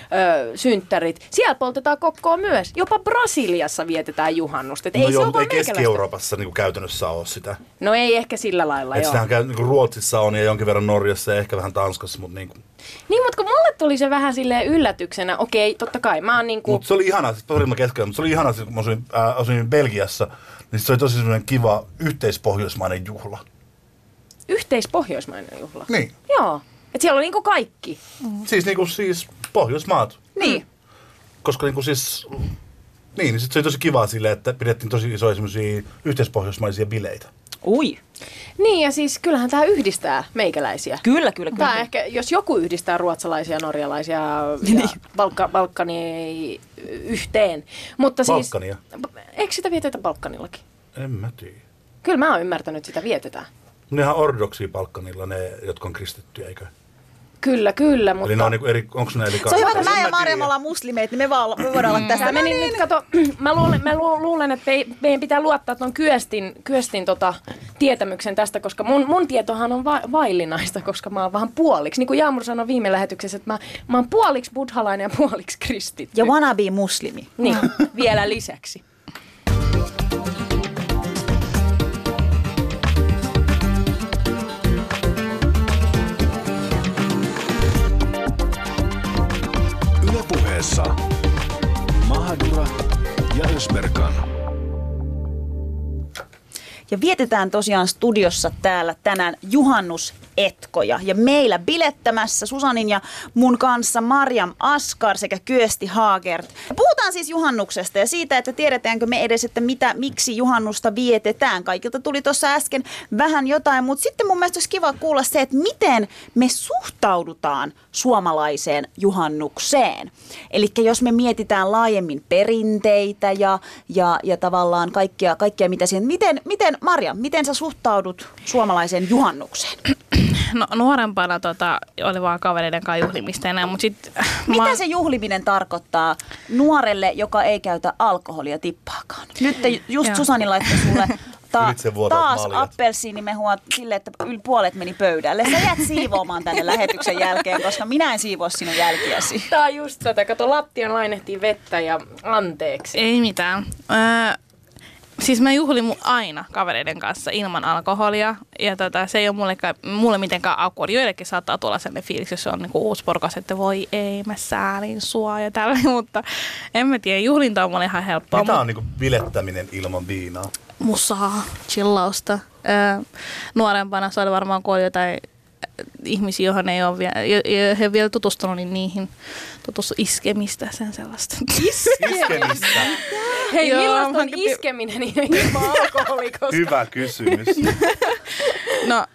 ö, synttärit. Siellä poltetaan kokkoa myös. Jopa Brasiliassa vietetään juhannusta. Et No ei joo, se ole ei. Keski-Euroopassa niin käytännössä ole sitä. No ei ehkä sillä lailla, Et joo. sitähän käy, niin kuin Ruotsissa on ja jonkin verran Norjassa ja ehkä vähän Tanskassa, mutta niin kuin. Niin, mutta kun mulle tuli se vähän silleen yllätyksenä. Okei, totta kai. Mä oon niinku... Mutta se oli ihana, siis keskellä, mutta se oli ihana, siis kun mä asuin, äh, asuin Belgiassa, niin se oli tosi semmoinen kiva yhteispohjoismainen juhla. Yhteispohjoismainen juhla. Niin. Joo. Et siellä oli niinku kaikki. Siis niinku siis Pohjoismaat. Niin. Koska niinku siis, niin, niin sit se oli tosi kiva silleen, että pidettiin tosi isoja semmoisia yhteispohjoismaisia bileitä. Ui. Niin, ja siis kyllähän tämä yhdistää meikäläisiä. Kyllä, kyllä, kyllä. Tämä ehkä, jos joku yhdistää ruotsalaisia, norjalaisia ja Niin. Balka, Balkani yhteen. Mutta siis, Balkania? eikö sitä vietetä Balkanillakin? En mä tiedä. Kyllä mä oon ymmärtänyt, että sitä vietetään. Nehän ortodoksia Balkanilla, ne, jotka on kristittyjä, eikö? Kyllä, kyllä, mutta... Eli ne on niinku eri, onko ne eri Se on hyvä, että mä ja Marja me ollaan muslimeet, niin me, vaan, me voidaan olla tästä. Tämä meni nyt, kato, mä luulen, mä lu- luulen että me- meidän pitää luottaa tuon Kyöstin, Kyöstin tota, tietämyksen tästä, koska mun, mun tietohan on va- vaillinaista, koska mä oon vähän puoliksi. Niin kuin Jaamur sanoi viime lähetyksessä, että mä, mä oon puoliksi buddhalainen ja puoliksi kristitty. Ja wannabe muslimi. Niin, vielä lisäksi. Ylepuheessa Mahadura ja Ösberkan. Ja vietetään tosiaan studiossa täällä tänään juhannusetkoja. Ja meillä bilettämässä Susanin ja mun kanssa Marjam Askar sekä Kyösti Haagert. Puhutaan siis juhannuksesta ja siitä, että tiedetäänkö me edes, että mitä, miksi juhannusta vietetään. Kaikilta tuli tuossa äsken vähän jotain, mutta sitten mun mielestä olisi kiva kuulla se, että miten me suhtaudutaan suomalaiseen juhannukseen. Eli jos me mietitään laajemmin perinteitä ja, ja, ja tavallaan kaikkea, kaikkea mitä siihen. Miten, miten Marja, miten sä suhtaudut suomalaiseen juhannukseen? No, nuorempana tota, oli vaan kavereiden kanssa juhlimista enää, mutta sitten... Mitä se juhliminen tarkoittaa nuorelle, joka ei käytä alkoholia tippaakaan? Nyt te, just Joo. Susani laittoi sulle ta- taas appelsiinimehua sille, että yli puolet meni pöydälle. Sä jäät siivoamaan tänne lähetyksen jälkeen, koska minä en siivoa sinun jälkiäsi. Tää on just tätä. Kato, lattian lainehtiin vettä ja anteeksi. Ei mitään. Öö, siis mä juhlin mu- aina kavereiden kanssa ilman alkoholia. Ja tota, se ei ole mulle, mulle mitenkään awkward. Joillekin saattaa tulla sellainen fiilis, jos se on niinku uusi porukas, että voi ei, mä säälin sua ja tällä. Mutta en mä tiedä, juhlinta on mulle ihan helppoa. Mitä on niinku bilettäminen ilman viinaa? musaa, chillausta. Öö, nuorempana se oli varmaan, kun oli jotain ihmisiä, johon ei ole vielä, jo, jo, he vielä tutustunut, niin niihin tutustu iskemistä, sen sellaista. Iskemistä. Hei, Joo, millaista on hankin- iskeminen ilman alkoholia? Koska... Hyvä kysymys. No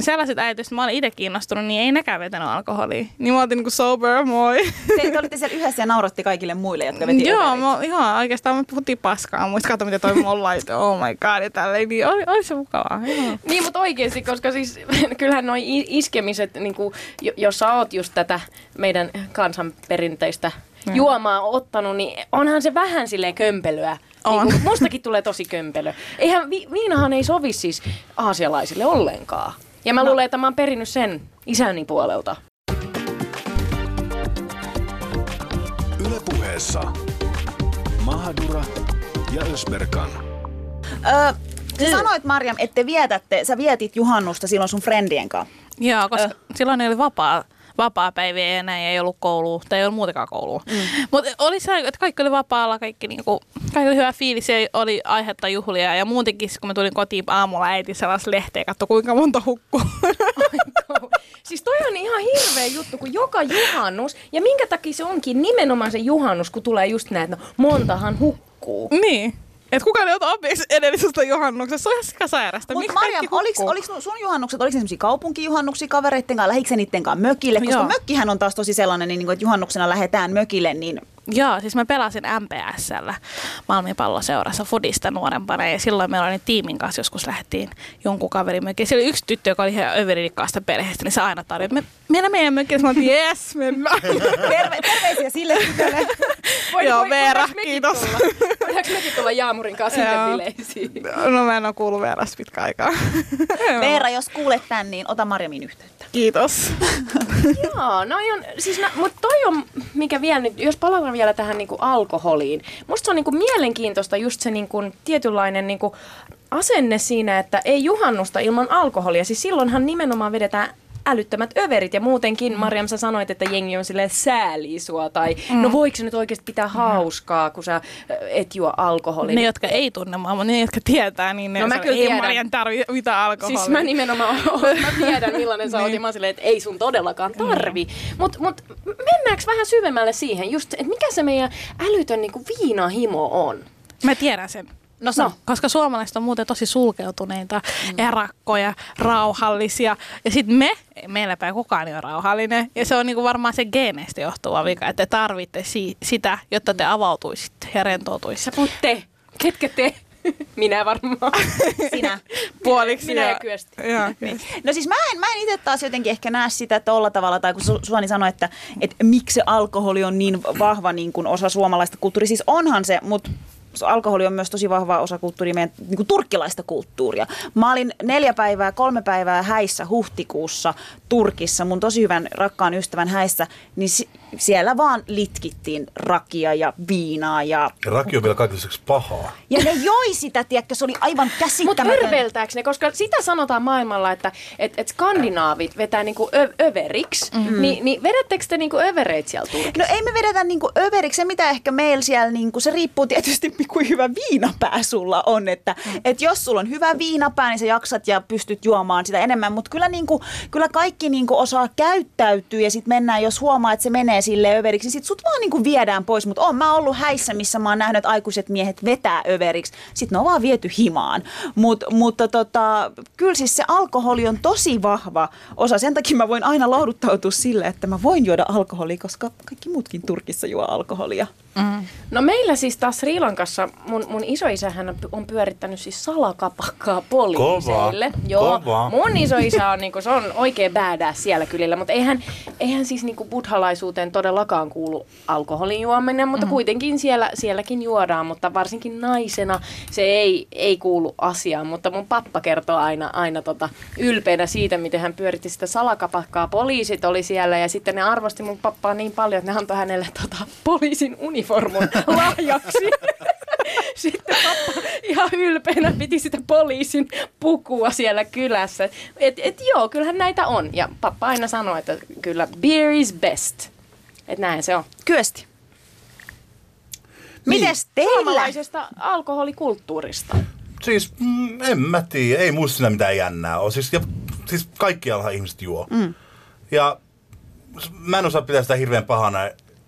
sellaiset äijät, joista mä olin itse kiinnostunut, niin ei nekään vetänyt alkoholia. Niin mä oltiin niinku sober, moi. Te, te olitte siellä yhdessä ja nauratti kaikille muille, jotka veti Joo, mä, ihan oikeastaan me puhuttiin paskaa. Muista katsoa, miten toi mulla. Oh my god, ja tälleen. Niin oli, oli se mukavaa. Joo. Niin, mutta oikeasti, koska siis kyllähän noi iskemiset, niin kuin, jos sä oot just tätä meidän kansanperinteistä juomaa ottanut, niin onhan se vähän silleen kömpelyä. On. Niin kuin, mustakin tulee tosi kömpelö. Eihän, vi, viinahan ei sovi siis aasialaisille ollenkaan. Ja mä no. luulen, että mä oon perinnyt sen isäni puolelta. Ylepuheessa Mahadura ja Ösberkan. Öö, sä sanoit, Marjam, että te vietätte, sä vietit juhannusta silloin sun friendien kanssa. Joo, koska silloin ei oli vapaa, vapaa päiviä ja näin ei ollut koulua, tai ei ollut muutenkaan koulua. Mm. Mutta oli se, että kaikki oli vapaalla, kaikki, niinku, kaikki oli hyvä fiilis ja oli aihetta juhlia. Ja muutenkin, kun mä tulin kotiin aamulla, äiti sellaista lehteä, katso kuinka monta hukkuu. Siis toi on ihan hirveä juttu, kun joka juhannus, ja minkä takia se onkin nimenomaan se juhannus, kun tulee just näin, että no montahan hukkuu. niin. Et kukaan ei ota opiksi edellisestä juhannuksesta. Se on ihan sikasairasta. Mutta hukkuu? oliks nu- sun juhannukset, oliko esimerkiksi kaupunkijuhannuksia kavereitten kanssa, lähikö niiden kanssa mökille? Koska Joo. mökkihän on taas tosi sellainen, niin kuin, että juhannuksena lähdetään mökille, niin Joo, siis mä pelasin MPSllä Malmin palloseurassa Fudista nuorempana ja silloin meillä oli tiimin kanssa joskus lähdettiin jonkun kaverin mökkiin. Siellä oli yksi tyttö, joka oli ihan överirikkaasta perheestä, niin se aina tarjosi, me mennään meidän mökkiin. Mä olin, yes, mennään. terve, terveisiä sille tytölle. Joo, Veera, voidaanko mekin kiitos. Tulla? Voidaanko mekin tulla Jaamurin kanssa sinne Joo. bileisiin? No mä en ole kuullut Veerasta pitkä aikaa. Veera, jos kuulet tän, niin ota Marjamin yhteyttä. Kiitos. Joo, no on, siis nä, mutta toi on, mikä vielä nyt, jos palataan vielä tähän niinku alkoholiin. Musta se on niinku mielenkiintoista just se niinku tietynlainen niinku asenne siinä, että ei juhannusta ilman alkoholia. Siis silloinhan nimenomaan vedetään älyttömät överit ja muutenkin, mm. Mariam, sä sanoit, että jengi on silleen säälii sua tai mm. no voiko se nyt oikeasti pitää hauskaa, kun sä et juo alkoholia. Ne, jotka ei tunne mua, mutta ne, jotka tietää, niin ne No mä kyllä ei tiedän. Marian tarvi mitään alkoholia. Siis mä nimenomaan mä tiedän millainen sä oot ja mä silleen, että ei sun todellakaan tarvi. Mutta mut, mennäänkö vähän syvemmälle siihen, just, että mikä se meidän älytön niinku viinahimo on? Mä tiedän sen. No sano. Koska suomalaiset on muuten tosi sulkeutuneita, mm. erakkoja, rauhallisia. Ja sitten me, meillä päin kukaan ei ole rauhallinen. Ja se on niinku varmaan se geeneistä johtuva vika, että te tarvitte si- sitä, jotta te avautuisitte ja rentoutuisitte. Sä te. Ketkä te? Minä varmaan. Sinä. Puoliksi. Minä ja Kyösti. Joo, No siis mä en, mä en itse taas jotenkin ehkä näe sitä tolla tavalla, tai kun Su- Suani sanoi, että, että miksi se alkoholi on niin vahva niin kuin osa suomalaista kulttuuria. Siis onhan se, mutta alkoholi on myös tosi vahva osa kulttuuria, meidän niin kuin turkkilaista kulttuuria. Mä olin neljä päivää, kolme päivää häissä huhtikuussa Turkissa, mun tosi hyvän rakkaan ystävän häissä, niin siellä vaan litkittiin rakia ja viinaa ja, Ja raki on vielä kaiken lisäksi pahaa. ja ne joi sitä, tiedätkö, se oli aivan Mutta käsittämätöntä. örveltääkö ne, koska sitä sanotaan maailmalla, että et, et skandinaavit vetää niinku ö, överiksi, mm-hmm. niin, niin vedättekö te niinku övereitä siellä Turkissa? No ei me vedetä niinku överiksi, se mitä ehkä meillä siellä, niinku, se riippuu tietysti kuin hyvä viinapää sulla on, että mm. et jos sulla on hyvä viinapää, niin sä jaksat ja pystyt juomaan sitä enemmän, mutta kyllä, niinku, kyllä kaikki niinku osaa käyttäytyä ja sitten mennään, jos huomaa, että se menee sille överiksi, niin sit sut vaan niinku viedään pois, mutta oon mä ollut häissä, missä mä oon nähnyt, että aikuiset miehet vetää överiksi, sitten ne on vaan viety himaan, Mut, mutta tota, kyllä siis se alkoholi on tosi vahva osa, sen takia mä voin aina lohduttautua sille, että mä voin juoda alkoholia, koska kaikki muutkin Turkissa juo alkoholia. No meillä siis taas Sri Lankassa, mun, mun isoisähän on pyörittänyt siis salakapakkaa poliiseille. Kova, Joo, kova. mun isoisä on, niinku, se on oikein badass siellä kylillä, mutta eihän, eihän siis niinku buddhalaisuuteen todellakaan kuulu alkoholin juominen, mutta mm. kuitenkin siellä, sielläkin juodaan, mutta varsinkin naisena se ei, ei kuulu asiaan. Mutta mun pappa kertoo aina, aina tota, ylpeänä siitä, miten hän pyöritti sitä salakapakkaa. Poliisit oli siellä ja sitten ne arvosti mun pappaa niin paljon, että ne antoi hänelle tota, poliisin uniformun lahjaksi. Sitten pappa ihan ylpeänä piti sitä poliisin pukua siellä kylässä. Et, et joo, kyllähän näitä on. Ja pappa aina sanoi, että kyllä beer is best. Että näin se on. Kyösti. Mites teillä? Suomalaisesta alkoholikulttuurista. Siis mm, en mä tiedä, ei musta siinä mitään jännää ole. Siis, ja, siis kaikkialla ihmiset juo. Mm. Ja mä en osaa pitää sitä hirveän pahana,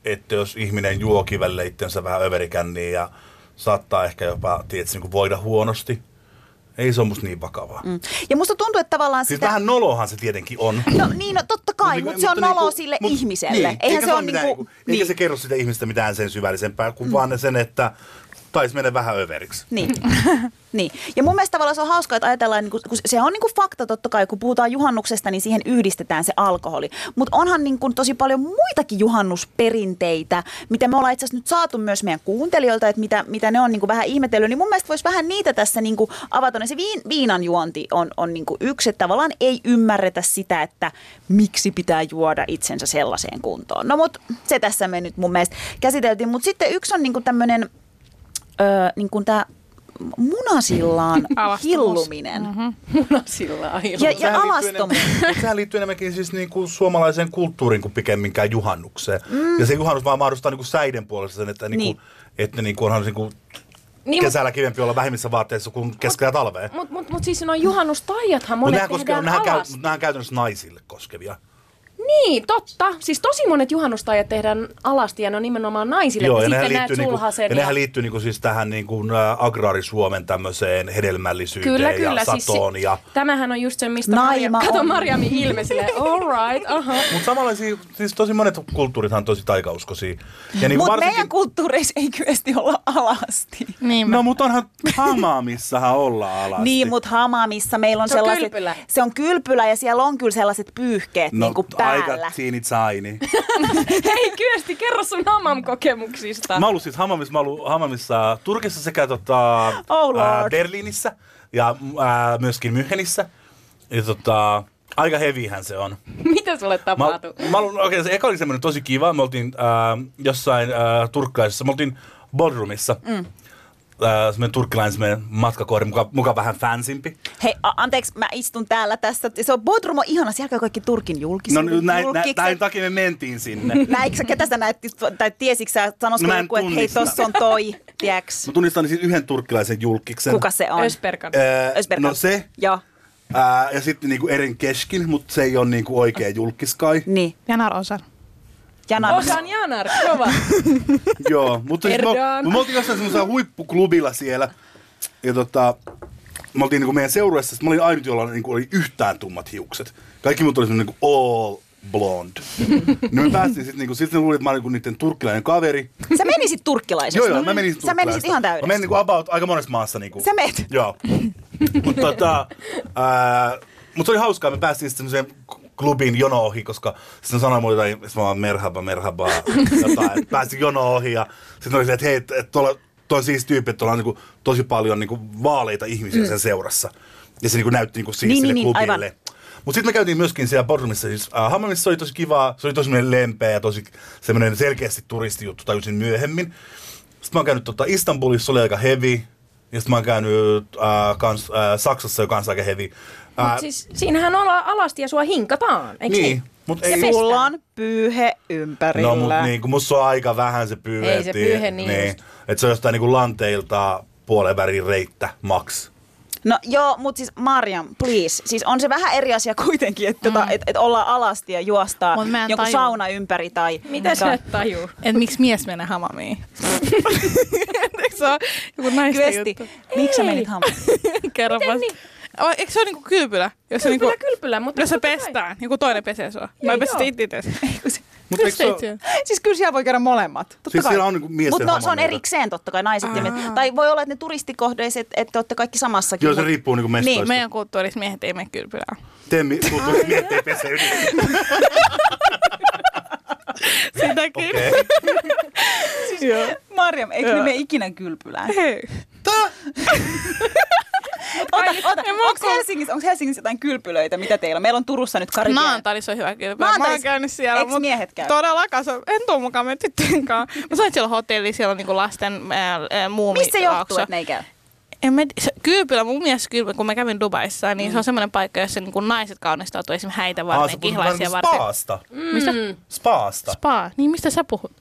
että jos ihminen juo kivelle itsensä vähän överikänniin ja saattaa ehkä jopa, tiedätkö, niin voida huonosti. Ei se ole musta niin vakavaa. Mm. Ja musta tuntuu, että tavallaan Siis sitä... vähän nolohan se tietenkin on. No niin, no totta kai, Mut mutta se on mutta nolo niinku- sille mut- ihmiselle. Niin, Eihän eikä se ole mitään niinku... niinku- Eikä se kerro sitä ihmistä mitään sen syvällisempää, kuin mm. vaan sen, että taisi mennä vähän överiksi. Niin. niin. Ja mun mielestä tavallaan se on hauskaa, että ajatellaan, niin kun, kun se on niin kuin fakta totta kai, kun puhutaan juhannuksesta, niin siihen yhdistetään se alkoholi. Mutta onhan niin kuin tosi paljon muitakin juhannusperinteitä, mitä me ollaan itse asiassa nyt saatu myös meidän kuuntelijoilta, että mitä, mitä ne on niin kuin vähän ihmetellyt. Niin mun mielestä voisi vähän niitä tässä niin kuin avata. Se viin, viinan juonti on, on niin kuin yksi, että tavallaan ei ymmärretä sitä, että miksi pitää juoda itsensä sellaiseen kuntoon. No mutta se tässä me nyt mun mielestä käsiteltiin. Mutta sitten yksi on niin kuin tämmöinen öö, niin kuin tämä munasillaan hilluminen. Mm-hmm. Munasilla Ja, ja alastomuus. enemmän- Mutta sehän liittyy enemmänkin siis niinku suomalaiseen kulttuuriin kuin pikemminkään juhannukseen. Mm. Ja se juhannus vaan mahdollistaa niinku säiden puolesta sen, että, niinku, Niin. että niinku onhan niinku Niin, kesällä kivempi olla vähimmissä vaatteissa kuin keskellä talvea. Mutta mut, mut siis noin juhannustaijathan monet koske, tehdään käy, alas. nehän käytännössä naisille koskevia. Niin, totta. Siis tosi monet juhannustajat tehdään alasti ja ne on nimenomaan naisille. Joo, että ja nehän sitten näet liittyy, niinku, ja nehän liittyy niinku siis tähän niinku, agraarisuomen tämmöiseen hedelmällisyyteen Kyllä, kyllä. ja satoon. Siis, ja, tämähän on just se, mistä Naima Maria, kato on. Mariamin ilme silleen, all right, aha. mutta samalla siis, siis tosi monet kulttuurithan on tosi taikauskoisia. Ja niinku Mutta varsinkin, meidän kulttuureissa ei kyesti olla alasti. Niin, No mutta onhan Hamaamissahan olla alasti. Niin, mutta Hamaamissa meillä on Se on sellaiset... kylpylä. Se on kylpylä ja siellä on kyllä sellaiset pyyhkeet no, niin kuin päällä. aika teeny tiny. Hei, Kyösti, kerro sun Hammam-kokemuksista. Mä oon ollut siis Hamamissa, mä ollut Hamamissa Turkissa sekä tota, Oh lord. Berliinissä ja ää, myöskin Mühenissä. Ja tota, aika hevihän se on. Mitä sulle Mä, tapahtui? mä, okei, okay, se eka oli semmoinen tosi kiva. Me oltiin ää, jossain ää, turkkaisessa, me oltiin Bodrumissa. Mm. Ää, semmoinen turkkilainen semmoinen matkakohde, muka, muka vähän fansimpi. Hei, a- anteeksi, mä istun täällä tässä. Se on Bodrum on ihana, siellä käy kaikki Turkin julkis. No näin, näin, julkikset. näin takia me mentiin sinne. Näitkö sä, ketä sä näet, tai tiesitkö sä, sanoisiko No joku, että hei, tossa on toi, tiedäks? Mä tunnistan siis yhden turkkilaisen julkiksen. Kuka se on? Ösperkan. Ää, Ösberkan. no se. Joo, Ää, ja sitten niinku Eren Keskin, mutta se ei ole niinku oikea julkiskai. niin. Janar Osan. Jana, Osan Janar, kova. Joo, mutta siis me, me oltiin jossain semmoisella huippuklubilla siellä. Ja tota, me oltiin niinku meidän seurueessa, mä olin ainut, jolla niinku oli yhtään tummat hiukset. Kaikki muut oli semmoinen niinku all blonde. niin me päästiin sitten, niinku, sitten ne luuli, että mä olin niinku niiden turkkilainen kaveri. Sä menisit turkkilaisesta. Joo, joo, mä menisin Sä menisit ihan täydessä. Mä menin niinku about aika monessa maassa. Niinku. Sä meet. Joo. Mutta tota, ää, mut se oli hauskaa, me päästiin sitten semmoiseen klubin jono ohi, koska sitten sanoi mulle jotain, että mä merhaba, merhaba, jotain, että päästiin jono ohi ja sitten oli se, että hei, että et tuolla toi on siis tyyppi, että tuolla on niinku tosi paljon niinku vaaleita ihmisiä sen seurassa. Ja se niinku näytti niinku siis Niin, sille niin, niin, klubille. aivan. Mutta sitten me käytiin myöskin siellä Bornumissa, siis äh, Hammamissa oli tosi kiva, se oli tosi lempeä ja tosi semmoinen selkeästi turistijuttu, tajusin myöhemmin. Sitten mä oon käynyt tota Istanbulissa, se oli aika heavy. Ja sitten mä oon käynyt äh, kans, äh, Saksassa, joka on aika heavy. Äh, Mut siis siinähän ollaan alasti ja sua hinkataan, eikö niin, niin? mutta Ja ei... Sulla on pyyhe ympärillä. No mut niin, kun musta on aika vähän se pyyhe. Ei se pyyhe niin just. Että se on jostain niinku lanteilta puolen värin reittä, max. No joo, mutta siis Marjam, please. Siis on se vähän eri asia kuitenkin, että mm. et, et ollaan alasti ja juostaa Mut joku tajua. sauna ympäri tai... Mitä sä et tajuu? Et miksi mies menee hamamiin? Eikö se ole joku naisten miksi sä menit hamaan? Kerro vaan. niin? Oh, eikö se ole niinku kylpylä? Jos se Kylpylä, niinku, kylpylä, mutta jos se totta kai. pestään, joku toinen pesee sua. Joo, pesit joo. itse itse? Mutta eikö se Siis kyllä siellä voi käydä molemmat. Totta Siis kai. siellä on niinku miesten Mutta no, se on erikseen totta kai naiset ja miehet. Tai voi olla, että ne turistikohdeiset, että te olette kaikki samassakin. Joo, se mut- riippuu niinku mestoista. Niin, meidän kulttuurissa miehet ei mene kylpylään. Temmi, kulttuuri miettii pesee yli. Sitäkin. Okei. Joo. Marjam, eikö ne mene ikinä kylpylään? Hei. Ota, ota. Onko Helsingissä, onko Helsingissä jotain kylpylöitä? Mitä teillä on? Meillä on Turussa nyt Karibian. Naantalissa on hyvä kylpylä. Mä oon käynyt siellä. Mut miehet käy? Todellakaan. Se on, en tuu mukaan meidän tyttöjen kanssa. Mä sain siellä hotelli, siellä on niinku lasten ää, ää, muumi. Mistä se johtuu, että ne ei käy? En mä, se, kylpylä, mun mielestä kylpylä, kun mä kävin Dubaissa, niin mm. se on semmoinen paikka, jossa niin naiset kaunistautuu esimerkiksi häitä varten, ah, kihlaisia varten. spaasta. Mistä? Spaasta. Spa. Niin mistä sä puhut?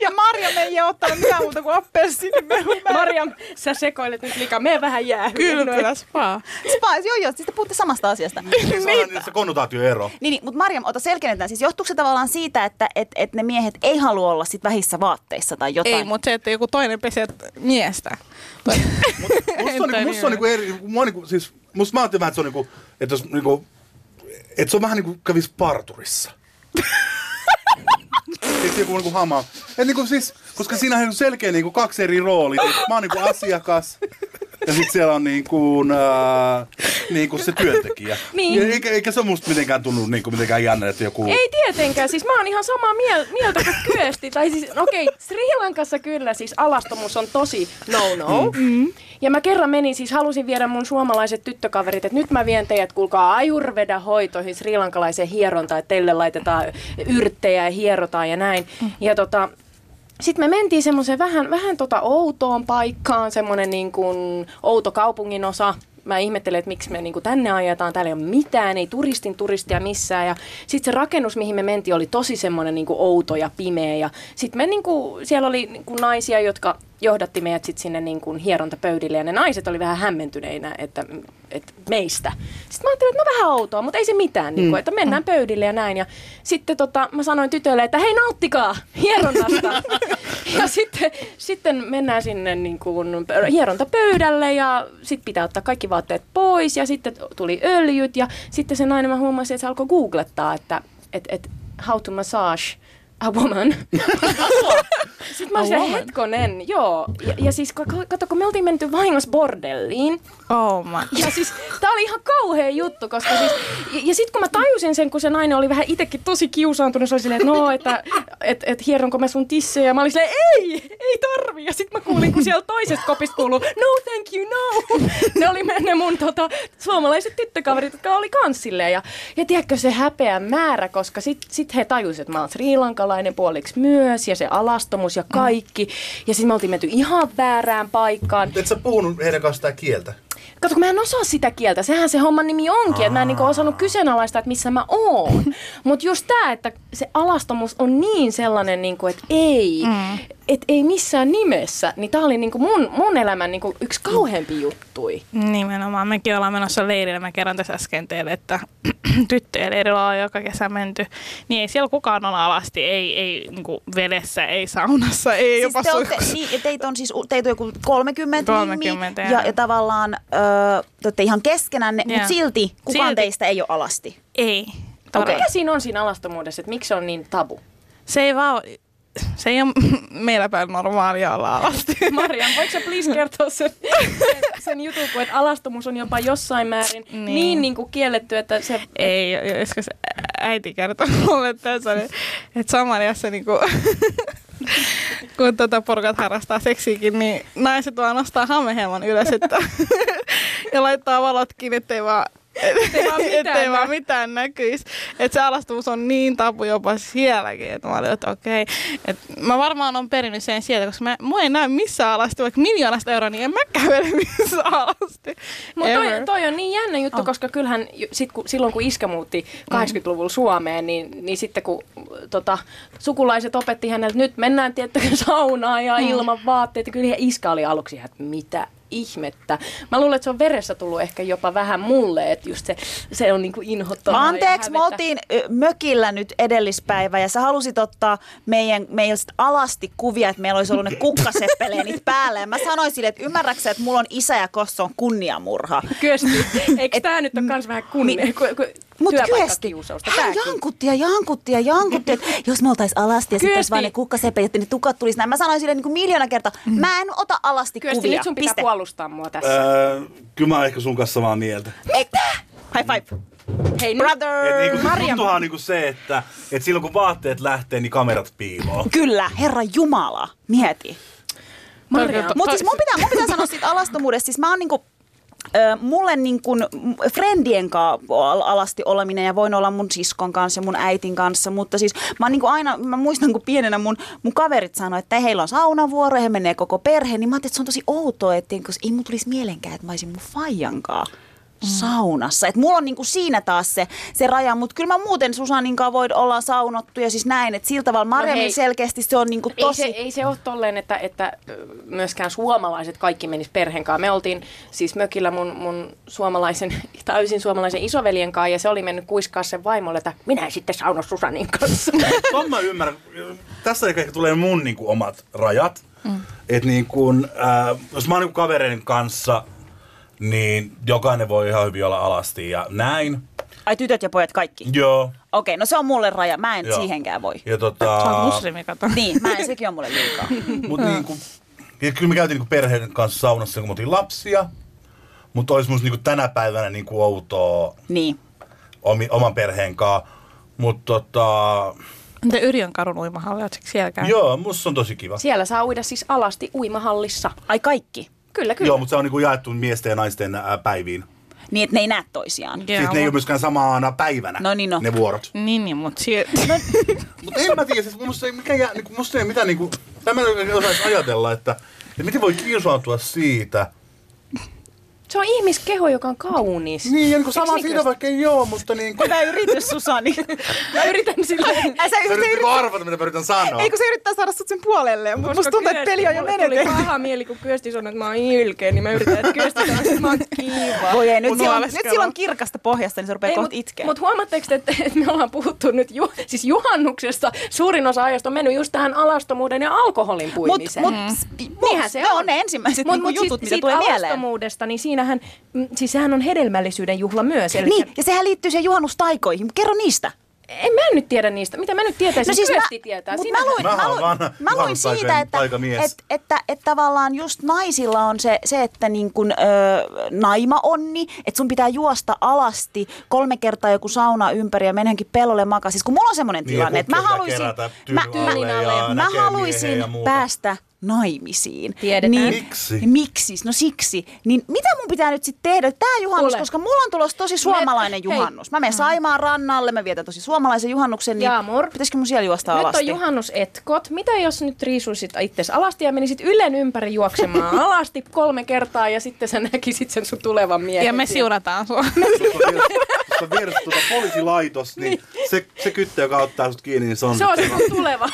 Ja Marjam ei ole ottanut mitään muuta kuin appelsiinimehua. Marjam, sä sekoilet nyt liikaa. Mene vähän jäähyyn. Kylpylä, spa. Spa, joo joo, siis te puhutte samasta asiasta. Siis onhan se konnotaatioero. Niin, niin mutta Marjam, ota selkeytetään. Siis johtuuko se tavallaan siitä, että et, et ne miehet ei halua olla sit vähissä vaatteissa tai jotain? Ei, mutta se, että joku toinen pesee miestä. Musta on, niinku, musta on niinku eri, mua niinku, siis, musta mä ajattelin vähän, että se on niinku, että jos niinku, että se on vähän niinku kävis parturissa. Siis joku niinku hama. Et niinku siis, koska siinä on selkeä niinku kaksi eri roolia. Mä oon niinku asiakas. Ja sitten siellä on niinku, äh, niinku se työntekijä. Niin. Ja eikä, eikä se musta mitenkään tunnu niinku mitenkään jännä, että joku... Ei tietenkään, siis mä oon ihan samaa miel- mieltä kuin Kyösti. Tai siis, okei, okay, Sri Lankassa kyllä siis alastomuus on tosi no-no. Mm. Ja mä kerran menin, siis halusin viedä mun suomalaiset tyttökaverit, että nyt mä vien teidät, kuulkaa, Ayurveda-hoitoihin, srilankalaiseen hierontaan, että teille laitetaan yrttejä ja hierotaan ja näin. Ja tota, sitten me mentiin semmoiseen vähän, vähän tota outoon paikkaan, semmoinen niin kuin outo kaupungin osa. Mä ihmettelen, että miksi me niin kuin tänne ajetaan, täällä ei ole mitään, ei turistin turistia missään. Ja sitten se rakennus, mihin me mentiin, oli tosi semmoinen niin kuin outo ja pimeä. Ja sitten me niin kuin, siellä oli niin kuin naisia, jotka johdatti meidät sitten sinne niin kuin hierontapöydille ja ne naiset oli vähän hämmentyneinä että, että meistä. Sitten mä ajattelin, että no vähän outoa, mutta ei se mitään, niin kuin, että mennään pöydille ja näin. Ja sitten tota, mä sanoin tytöille, että hei nauttikaa hieronnasta. ja sitten, sitten mennään sinne niin kuin pö- hierontapöydälle ja sitten pitää ottaa kaikki vaatteet pois ja sitten tuli öljyt ja sitten se nainen mä huomasin, että se alkoi googlettaa, että et, et, how to massage a woman. Sitten mä olisin, woman? hetkonen, joo. Ja, ja siis ka- kato, kun me oltiin menty vahingossa bordelliin, Oh my. ja siis tää oli ihan kauhea juttu, koska siis, ja, ja sitten kun mä tajusin sen, kun se nainen oli vähän itsekin tosi kiusaantunut, se oli silleen, että no, että et, et hieronko mä sun tissejä, ja mä olin silleen, ei, ei tarvi, ja sitten mä kuulin, kun siellä toisesta kopista kuuluu, no thank you, no. Ne oli ne mun tota, suomalaiset tyttökaverit, jotka oli kans silleen, ja, ja tiedätkö se häpeän määrä, koska sit, sit he tajusivat, että mä oon sriilankalainen puoliksi myös, ja se alastomus ja kaikki, ja sitten me oltiin menty ihan väärään paikkaan. Et sä puhunut heidän kanssaan kieltä? Kato, kun mä en osaa sitä kieltä, sehän se homman nimi onkin, että mä en niinku osannut kyseenalaistaa, että missä mä oon. Mutta just tää, että se alastomuus on niin sellainen, niinku, että ei, mm. että ei missään nimessä, niin tää oli niinku mun, mun elämän niinku yksi kauheampi juttui. Nimenomaan. Mekin ollaan menossa leirille. Mä kerron tässä äsken teille, että tyttöjen leirillä on joka kesä menty. Niin ei siellä kukaan ole alasti. Ei, ei niin vedessä, ei saunassa, ei Siis jopa te olette, niin, teitä on siis teitä on joku 30, 30, nimi, ja, ja tavallaan öö, te olette ihan keskenänne, Joo. mutta silti kukaan Silti. teistä ei ole alasti. Ei. Okay. Mikä siinä on siinä alastomuudessa, että miksi se on niin tabu? Se ei vaan... Se ei ole meillä päin normaalia olla alasti. Marian, voiko sä please kertoa sen, sen, sen jutun, kun että alastomuus on jopa jossain määrin niin, Niin. niin, niin kuin kielletty, että se... Ei, joskus äiti kertoi mulle tässä, että Samariassa niinku, kun tota porukat harrastaa seksiäkin, niin naiset vaan nostaa hamehelman ylös että, ja laittaa valot kiinni, ettei vaan Ettei vaan mitään ettei vaan mitään näkyisi. Että se alastumus on niin tapu jopa sielläkin, että mä olin, että okei. Et mä varmaan on perinnyt sen sieltä, koska mä, mua ei näy missään alasti, vaikka miljoonasta euroa, niin en mä kävele missään alasti. Mutta toi, toi on niin jännä juttu, oh. koska kyllähän sit, kun, silloin kun iskä muutti 80-luvulla Suomeen, niin, niin sitten kun tota, sukulaiset opetti hänelle, että nyt mennään tiettäkö saunaan ja ilman vaatteita, kyllä iskä oli aluksi ihan, että mitä ihmettä. Mä luulen, että se on veressä tullut ehkä jopa vähän mulle, että just se, se on niinku inhottavaa. Anteeksi, me oltiin mökillä nyt edellispäivä ja sä halusit ottaa meidän, meistä alasti kuvia, että meillä olisi ollut ne kukkaseppeleenit päällä. Ja mä sanoin sille, että ymmärrätkö, että mulla on isä ja kossa on kunniamurha. Kyösti. Eikö tämä nyt ole kans vähän kunnia, Mi- ku, ku, Mutta työpaikkakiusausta? Hän jankutti ja jankutti ja jankutti, että jos me oltais alasti ja sitten vaan ne kukkasepelit, että ne tukat tulisi näin. Mä sanoin sille niin kuin miljoona kertaa, mä en ota alasti Kyösti, kuvia. nyt sun pitää Piste. puolustaa mua tässä. Öö, kyllä mä oon ehkä sun kanssa samaa mieltä. Ei, high five. Hei, Brother. Et niinku, Marja- juttuhan on niinku se, että et silloin kun vaatteet lähtee, niin kamerat piiloo. Kyllä, herra Jumala, mieti. Mutta siis mun pitää, mun pitää sanoa siitä alastomuudesta. Siis mä oon niinku, mulle niinku m- friendien kanssa alasti oleminen ja voin olla mun siskon kanssa ja mun äitin kanssa, mutta siis mä oon niinku aina, mä muistan kun pienenä mun, mun kaverit sanoi, että heillä on saunavuoro ja he menee koko perhe, niin mä ajattelin, että se on tosi outoa, että ei mun tulisi mielenkään, että mä olisin mun faijankaan saunassa. Et mulla on niinku siinä taas se, se raja, mutta kyllä mä muuten Susanin kanssa voin olla saunottu ja siis näin, että sillä tavalla Marjamin hei. selkeästi se on niinku Ei tosi... se, ei se ole tolleen, että, että myöskään suomalaiset kaikki menis perheen kanssa. Me oltiin siis mökillä mun, mun suomalaisen, täysin suomalaisen isoveljen kanssa ja se oli mennyt kuiskaa sen vaimolle, että minä en sitten sauno Susanin kanssa. Ton mä ymmärrän. Tässä ehkä tulee mun niinku omat rajat. Mm. Että niinku, äh, jos mä oon niinku kavereiden kanssa, niin jokainen voi ihan hyvin olla alasti ja näin. Ai tytöt ja pojat kaikki? Joo. Okei, no se on mulle raja. Mä en Joo. siihenkään voi. Ja tota, Se on muslimi, kato. Niin, mä en, sekin on mulle liikaa. mut niinku, ja kyllä me käytiin niinku perheen kanssa saunassa, kun me oltiin lapsia. Mutta olisi musta niinku tänä päivänä niinku outoa Niin. omi, oman perheen kanssa. Mutta tota, Entä Yrjön kadun uimahalli, ootko siellä käynyt? joo, musta se on tosi kiva. Siellä saa uida siis alasti uimahallissa. Ai kaikki. Kyllä, kyllä. Joo, mutta se on niinku jaettu miesten ja naisten ää, päiviin. Niin, että ne ei näe toisiaan. Joo, Siis ne ei ole mut- myöskään samana päivänä, No niin, no. ne vuorot. Niin, niin mutta silti. Mutta en mä tiedä, siis musta ei, mikä jää, niinku, musta ei mitään niinku, tämä en osaisi ajatella, että, että miten voi kiusautua siitä, Se on ihmiskeho, joka on kaunis. Niin, ja niin sama siitä vaikka ei oo, mutta niin kuin... Hyvä yritys, Susani. Mä yritän silleen. Ä, sä, Sä sä yritit yrität, arvata, mitä mä yritän sanoa. ei kun se yrittää saada sut sen puolelle, mutta musta tuntuu, että peli on jo mulle tuli menetetty. paha mieli, kun Kyösti sanoi, että mä oon ilkeä, niin mä yritän, että Kyösti sanoo, että mä oon kiva. Voi ei, nyt, Mut sillä on, nyt sillä on kirkasta pohjasta, niin se rupeaa kohta itkeä. Mutta huomaatteko, te, että, että me ollaan puhuttu nyt ju, siis juhannuksesta, suurin osa ajasta on mennyt just tähän alastomuuden ja alkoholin Mut, puimiseen. mut, Niinhän se ne on. on ne ensimmäiset Mut- niinku mut jutut, mitä siitä tulee mieleen. alastomuudesta, niin siinähän, mm, siis sehän on hedelmällisyyden juhla myös. Eli Niin, ja sehän liittyy siihen juhannustaikoihin. Kerro niistä. En mä nyt tiedä niistä. Mitä mä nyt tietäisin? No siis Kyösti mä, tietää. mut Sinähän- mä luin, Mä luin, vanha mä luin siitä, että, että, että, että tavallaan just naisilla on se, se että niin kun, ö, naima onni, että sun pitää juosta alasti kolme kertaa joku sauna ympäri ja menenkin pellolle makaa. Siis kun mulla on semmoinen Niin, tilanne, että mä haluaisin, mä, mä, mä haluaisin päästä naimisiin. Tiedetään. Miksi? Miksi? No siksi. Niin mitä mun pitää nyt sitten tehdä? Tää juhannus, Kuule. koska mulla on tulossa tosi suomalainen hei. juhannus. Mä menen Saimaan rannalle, mä vietän tosi suomalaisen juhannuksen, niin Jaamur. pitäisikö mun siellä juosta Nyt alasti? on juhannusetkot. Mitä jos nyt riisuisit itses alasti ja menisit Ylen ympäri juoksemaan alasti kolme kertaa ja sitten sä näkisit sen sun tulevan miehen. Ja me siunataan sua. Tuossa on vieressä tuota poliisilaitos, niin se, se kyttö, joka ottaa sut kiinni, niin se on, Se on se tuleva.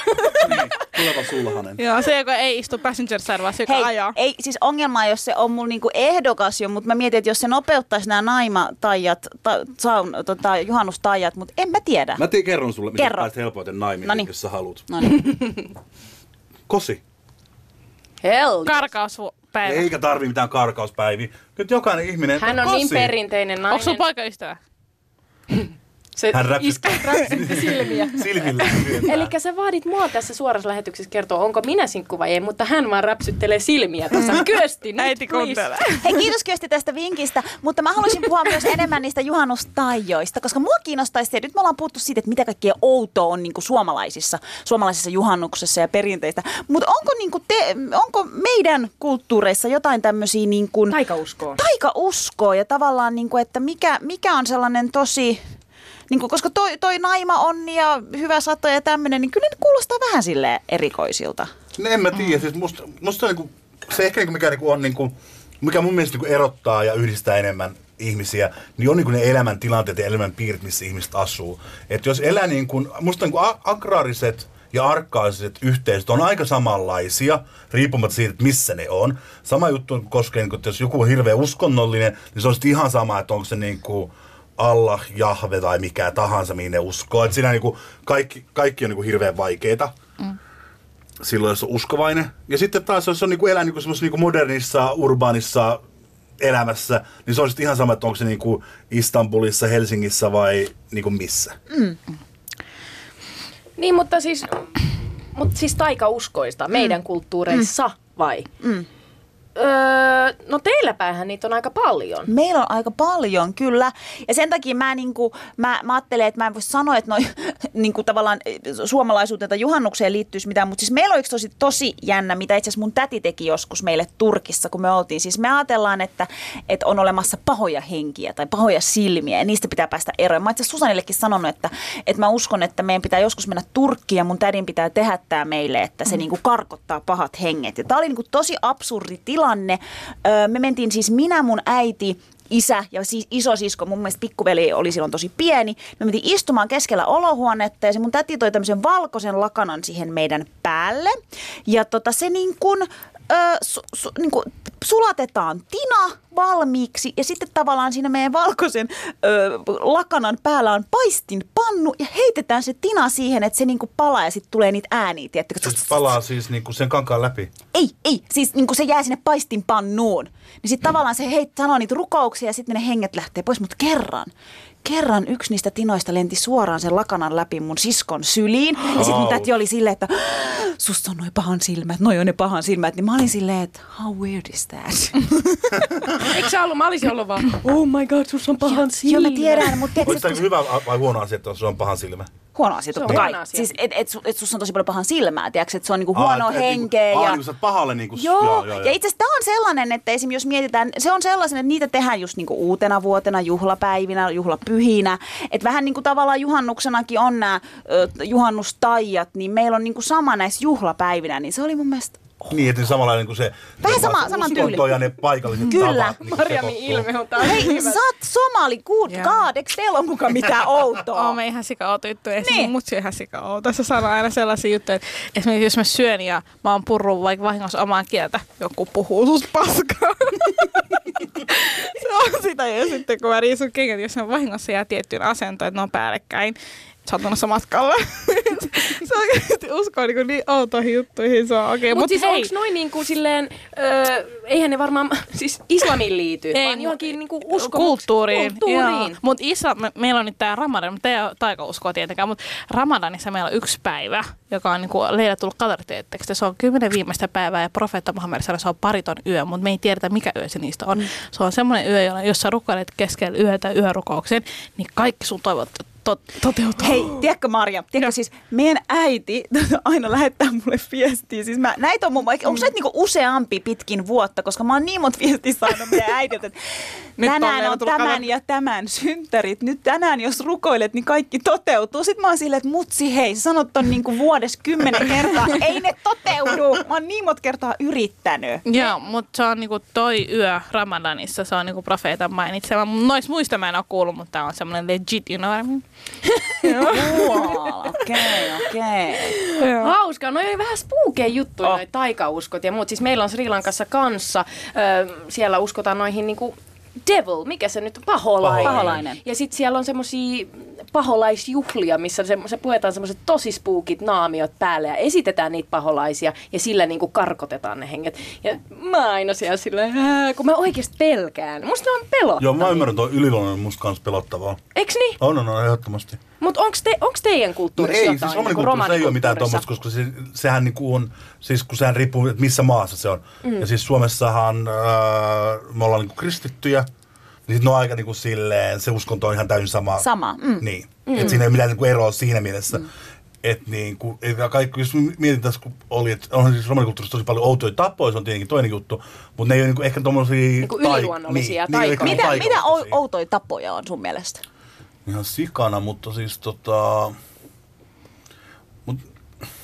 niin, tuleva sulhanen. Joo, se joka ei istu passenger side, vaan se joka Hei, ajaa. ei siis ongelma, jos se on mulla niinku ehdokas jo, mutta mä mietin, että jos se nopeuttaisi nämä naimatajat, ta, saun, tota, juhannustajat, mutta en mä tiedä. Mä tii, kerron sulle, miten Kerro. pääset helpoiten naimiin, Noniin. jos sä haluat. No niin. Kosi. Hell. Karkauspäivä. Eikä tarvi mitään karkauspäiviä. Nyt jokainen ihminen Hän on kosi. niin perinteinen nainen. Onko sun poikaystävä? Se Hän räpsytti silmiä. Silmillä. Eli sä vaadit mua tässä suorassa lähetyksessä kertoa, onko minä sinkku vai ei, mutta hän vaan räpsyttelee silmiä tässä. Kyösti nyt, Äiti kuuntelee. Hei, kiitos Kyösti tästä vinkistä, mutta mä haluaisin puhua myös enemmän niistä juhannustaijoista, koska mua kiinnostaisi se, nyt me ollaan puhuttu siitä, että mitä kaikkea outoa on niin kuin suomalaisissa, suomalaisissa juhannuksessa ja perinteistä, mutta onko, niin kuin te, onko meidän kulttuureissa jotain tämmöisiä niin kuin, Taikauskoon. taikauskoa ja tavallaan, niin kuin, että mikä, mikä on sellainen tosi, niin kuin, koska toi, toi naima onni ja hyvä sato ja tämmöinen, niin kyllä ne kuulostaa vähän sille erikoisilta. No en mä tiedä, siis musta, musta on niinku, se ehkä niinku, mikä niinku on, niinku, mikä mun mielestä niinku erottaa ja yhdistää enemmän ihmisiä, niin on niinku ne elämäntilanteet ja elämänpiirit, missä ihmiset asuu. Et jos elää niin kuin, musta niinku a- agraariset ja arkaiset yhteisöt on aika samanlaisia, riippumatta siitä, että missä ne on. Sama juttu koskee, niin kuin, että jos joku on hirveän uskonnollinen, niin se on sitten ihan sama, että onko se niin kuin Allah, Jahve tai mikä tahansa, mihin ne uskoo. Et siinä niin kuin kaikki, kaikki on niin kuin hirveän vaikeita silloin, jos on uskovainen. Ja sitten taas, jos on niinku elää niinku semmoisessa niinku modernissa, urbaanissa elämässä, niin se on sitten ihan sama, että onko se niinku Istanbulissa, Helsingissä vai niinku missä. Niin, mutta siis, mutta siis taikauskoista meidän kulttuureissa vai? Mm. Öö, no teillä päähän niitä on aika paljon. Meillä on aika paljon, kyllä. Ja sen takia mä, niinku, mä, mä ajattelen, että mä en voi sanoa, että noi, niinku, tavallaan eh, suomalaisuuteen tai juhannukseen liittyisi mitään. Mutta siis meillä on yksi tosi, tosi jännä, mitä itse asiassa mun täti teki joskus meille Turkissa, kun me oltiin. Siis me ajatellaan, että, että on olemassa pahoja henkiä tai pahoja silmiä ja niistä pitää päästä eroon. Mä itse Susanillekin sanonut, että, että mä uskon, että meidän pitää joskus mennä Turkkiin ja mun tädin pitää tehdä tämä meille, että se niinku karkottaa pahat henget. Ja tämä oli niinku tosi absurdi tilanne. Me mentiin siis minä, mun äiti, isä ja siis isosisko, mun mielestä pikkuveli oli silloin tosi pieni. Me mentiin istumaan keskellä olohuonetta ja se mun täti toi tämmöisen valkoisen lakanan siihen meidän päälle. Ja tota se niin kuin, ö, su, su, niin kuin sulatetaan tina valmiiksi ja sitten tavallaan siinä meidän valkoisen ö, lakanan päällä on paistin pannu ja heitetään se tina siihen, että se niin kuin palaa ja sitten tulee niitä ääniä, tiedättekö? Se palaa siis niinku sen kankaan läpi. Ei, ei. Siis niin kun se jää sinne paistinpannuun. Niin sitten tavallaan se heit, sanoo niitä rukouksia ja sitten ne henget lähtee pois. Mutta kerran, kerran yksi niistä tinoista lenti suoraan sen lakanan läpi mun siskon syliin. Ja sitten mun täti oli silleen, että susta on noin pahan silmät, noi on ne pahan silmät. Niin mä olin silleen, että how weird is that? Eikö sä ollut, mä olisin ollut vaan, oh my god, sus on pahan Joo, silmä. mä tiedän, mutta tämä hyvä vai huono asia, että se on pahan silmä? Huono asia totta kai. asia. Siis et, et, et sussa on tosi paljon pahan silmää, tiedätkö, että se on niinku huono Aa, et henkeä. Niinku, ja... aa, niinku sä oot pahalle niinku... Joo, ja itse asiassa tämä on sellainen, että esim. jos mietitään, se on sellainen, että niitä tehdään just niinku uutena vuotena, juhlapäivinä, juhlapyhinä. Että vähän niin kuin tavallaan juhannuksenakin on nämä juhannustaijat, niin meillä on niinku sama näissä juhlapäivinä, niin se oli mun mielestä Niin, että samanlainen kuin se... Vähän sama- saman uskonto tyyli. ja ne paikalliset Kyllä. tavat. niin Marjamin sekoittuu. ilme on taas Hei, hyvä. sä oot somali, good Joo. god, eikö teillä ole mukaan mitään outoa? Oon me ihan sika outo juttu. Esimerkiksi Niin. mutsi on ihan sika outo. Se sanoo aina sellaisia juttuja, että esimerkiksi jos mä syön ja mä oon purrut vaikka vahingossa omaa kieltä, joku puhuu sus paskaa. se on sitä. Ja sitten kun mä riisun kengät, jos mä vahingossa jää tiettyyn asentoon, että ne on päällekkäin, satunnossa matkalla. se oikeasti uskoo niin, niin outoihin juttuihin. Se on okei. Mutta Mut siis onko noin niin kuin silleen, öö, eihän ne varmaan siis islamiin liity, Ei, vaan johonkin niin kuin uskomuksiin. kulttuuriin. kulttuuriin. Mutta isla, me, meillä on nyt tämä Ramadan, mutta ei ole taikauskoa tietenkään, mutta Ramadanissa meillä on yksi päivä, joka on niinku leillä tullut katariteetteksi. Se on kymmenen viimeistä päivää ja profeetta Muhammed sanoi, se on pariton yö, mutta me ei tiedetä mikä yö se niistä on. Se on semmoinen yö, jolla- jos sä rukoilet keskellä yötä yörukouksen, niin kaikki sun toivot to, toteutuu. Hei, tiedätkö Marja, tiedätkö siis meidän äiti aina lähettää mulle viestiä. Siis mä, näitä on mun, onko se niinku useampi pitkin vuotta, koska mä oon niin monta viestiä saanut meidän äidiltä, että tänään on tämän kaver- ja tämän synttärit. Nyt tänään, jos rukoilet, niin kaikki toteutuu. Sitten mä oon silleen, että mutsi hei, sä sanot ton niinku vuodessa kymmenen kertaa. Ei ne toteudu. Mä oon niin monta kertaa yrittänyt. Joo, mutta se on niinku toi yö Ramadanissa, se on niinku profeetan mainitsema. Nois muista mä en ole kuullut, mutta tää on semmoinen legit, you know what I mean? Okei, okei. Hauskaa, no ei vähän spookeen juttuja, Oh. oh. noi taikauskot ja muut. Siis meillä on Sri Lankassa kanssa, ö, siellä uskotaan noihin niinku devil, mikä se nyt on, paholainen. Paholainen. Ja sitten siellä on semmosia paholaisjuhlia, missä se, se puetaan semmoiset tosi spookit naamiot päälle ja esitetään niitä paholaisia ja sillä niinku karkotetaan ne henget. Ja mä aina siellä silleen, "Ää", kun mä oikeasti pelkään. Musta ne on pelottavia. Joo, mä ymmärrän, tuo yliluonnollinen on musta kanssa pelottavaa. Eiks niin? On, on, on, ehdottomasti. Mutta onks, te, onks teidän No kulttuurissa ei, jotain? siis niinku romanikulttuurissa ei ole mitään tuommoista, koska se, sehän niinku on, siis kun sehän riippuu, että missä maassa se on. Mm. Ja siis Suomessahan äh, me ollaan niinku kristittyjä, niin ne on aika niinku silleen, se uskonto on ihan täysin sama. Sama, mm. Niin, mm. että siinä ei ole mitään niinku eroa siinä mielessä. Mm. Että niinku, et kaikki, jos mietin tässä, kun oli, että on siis romanikulttuurissa tosi paljon outoja tapoja, se on tietenkin toinen juttu, mutta ne ei ole niinku ehkä tommosia... Niinku yliluonnollisia niin, ne ei ole taikoja. ehkä Mitä, mitä ou- outoja tapoja on sun mielestä? Ihan sikana, mutta siis tota... Mut,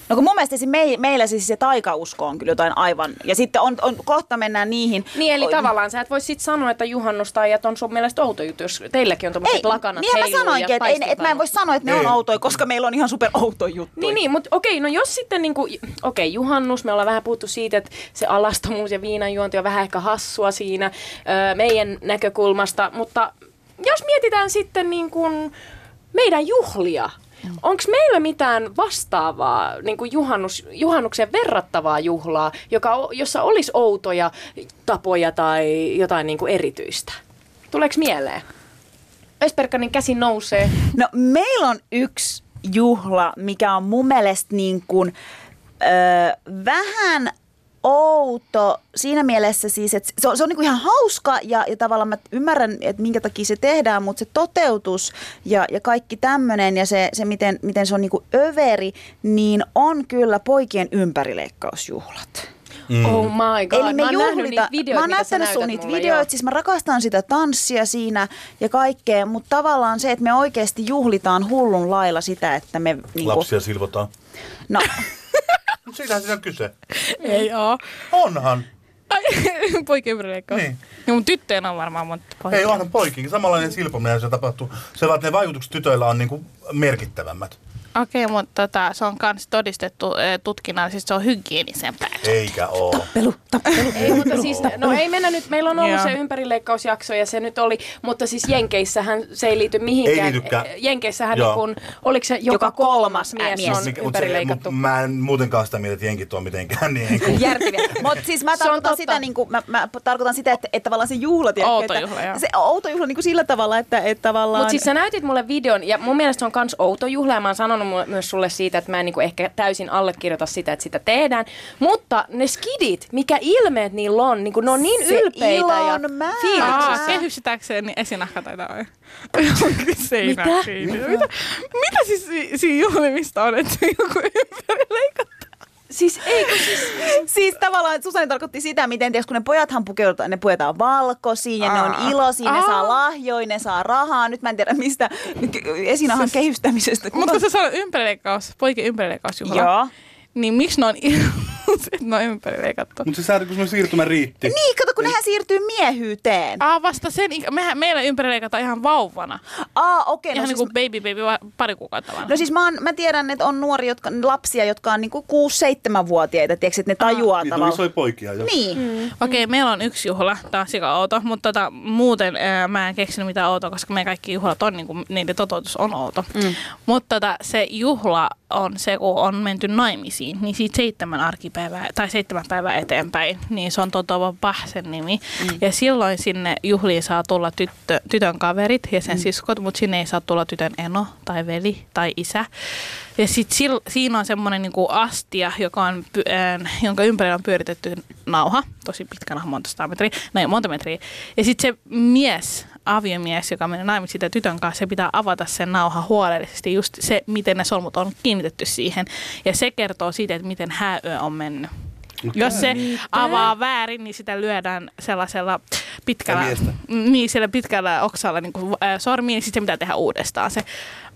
No kun mun mielestä esim. me, meillä siis se taikausko on kyllä jotain aivan, ja sitten on, on kohta mennään niihin. Niin, eli Oi, tavallaan sä et voi sit sanoa, että juhannustajat on sun mielestä outo juttu, jos teilläkin on Ei, tommoset lakanat niin mä sanoinkin, että, ei, ne- että mä en voi sanoa, että ne on Ei. outoja, koska meillä on ihan super outo juttu. Niin, niin, mutta okei, no jos sitten niinku, okei, juhannus, me ollaan vähän puhuttu siitä, että se alastomuus ja viinanjuonti on vähän ehkä hassua siinä öö, meidän näkökulmasta, mutta jos mietitään sitten niin kuin meidän juhlia, Onko meillä mitään vastaavaa, niin kuin juhannus, juhannuksen verrattavaa juhlaa, joka, jossa olisi outoja tapoja tai jotain niin kuin erityistä? Tuleeko mieleen? Ösperkanin käsi nousee. No meillä on yksi juhla, mikä on mun mielestä niin kuin, öö, vähän outo siinä mielessä siis, että se on, se on niin kuin ihan hauska ja, ja tavallaan mä ymmärrän, että minkä takia se tehdään, mutta se toteutus ja, ja kaikki tämmöinen ja se, se miten, miten se on niin kuin överi, niin on kyllä poikien ympärileikkausjuhlat. Mm. Oh my god, Eli me mä oon nähnyt juhlita, niitä videoita, mä oon näyttänyt sun niitä videoita, siis mä rakastan sitä tanssia siinä ja kaikkea, mutta tavallaan se, että me oikeasti juhlitaan hullun lailla sitä, että me... Niin lapsia silvotaan. no, siitähän siinä on kyse. Ei oo. Onhan. Poikien ympärileikkaus. Niin. Niin. Niin, mutta tyttöjen on varmaan monta poikia. Ei, onhan poikikin. Samanlainen silpominen se tapahtuu. Se vaan, että ne vaikutukset tytöillä on niinku merkittävämmät. Okei, okay, mutta tota, se on myös todistettu eh, tutkinnallisesti, se on hygienisempää. Eikä oo. pelu, tappelu. Ei, mutta siis, no ei mennä nyt, meillä on ollut Joo. se ympärileikkausjakso ja se nyt oli, mutta siis Jenkeissähän se ei liity mihinkään. Ei liitykään. Jenkeissähän Joo. niin kun, oliko se joka, Joka kolmas mies, mies. on Mikä- mut se- ympärileikattu? mut Mä en muutenkaan sitä mieltä, että jenkit on mitenkään niin kuin... Järkeviä. Mutta siis mä Se tarkoitan totta. sitä, niin kuin, mä, mä tarkoitan sitä, että, että tavallaan se juhla, tiedätkö, Outo että, juhla, joo. se outo juhla niin kuin sillä tavalla, että, että tavallaan... Mutta siis sä näytit mulle videon, ja mun mielestä se on kans outo juhla, ja mä oon sanonut mu- myös sulle siitä, että mä en niinku ehkä täysin allekirjoita sitä, että sitä tehdään. Mutta ne skidit, mikä ilmeet niillä on, niinku ne on niin Se ylpeitä ja ilon määrä. fiiliksissä. Kehysitäkseen niin esinahka taitaa olla. Mitä? Mitä? Mitä? Mitä siis si- siinä juhlimista on, että joku ympärileikattu? Siis ei, kun siis... Siis tavallaan Susanne tarkoitti sitä, miten tiedätkö, kun ne pojathan pukeudutaan, ne puetaan valkoisiin ja ne on Aa. iloisia, ne Aa. saa lahjoja, ne saa rahaa. Nyt mä en tiedä mistä esinahan kehystämisestä. Mutta kun sä sanoit ympärileikkaus, poikien ympärileikkausjuhla, Joo. niin miksi ne on Sitten on ympäri leikattu. Mutta se säädä, kun se siirtymä riitti. Niin, kato, kun nehän siirtyy miehyyteen. Ah, vasta sen, mehän, meillä ympäri leikataan ihan vauvana. Aa, okei. Ihan no, niin siis, kuin baby baby pari kuukautta vanha. no siis mä, oon, mä tiedän, että on nuoria, jotka, lapsia, jotka on niinku 6-7-vuotiaita, tiedätkö, että ne tajuaa Niitä on tavallaan. isoja poikia jo. Niin. Mm. Okei, meillä on yksi juhla, tämä on sika outo, mutta tota, muuten ää, mä en keksinyt mitään outoa, koska meidän kaikki juhlat on, niin kuin, niiden toteutus on outo. Mm. Mutta tota, se juhla on se, kun on menty naimisiin, niin siitä seitsemän arkipäivää tai seitsemän päivää eteenpäin, niin se on Totova Pahsen nimi. Mm. Ja silloin sinne juhliin saa tulla tyttö, tytön kaverit ja sen mm. siskot, mutta sinne ei saa tulla tytön eno tai veli tai isä. Ja sitten siinä on semmoinen niinku astia, joka on, äh, jonka ympärillä on pyöritetty nauha, tosi pitkä nauha, monta metriä, näin monta metriä. Ja sitten se mies, aviomies, joka menee naimisiin sitä tytön kanssa, se pitää avata sen nauha huolellisesti, just se, miten ne solmut on kiinnitetty siihen. Ja se kertoo siitä, että miten hääyö on mennyt. Jos se avaa väärin, niin sitä lyödään sellaisella pitkällä, niin, siellä pitkällä oksalla niin kuin, äh, sormiin, niin sitten se pitää tehdä uudestaan. Se,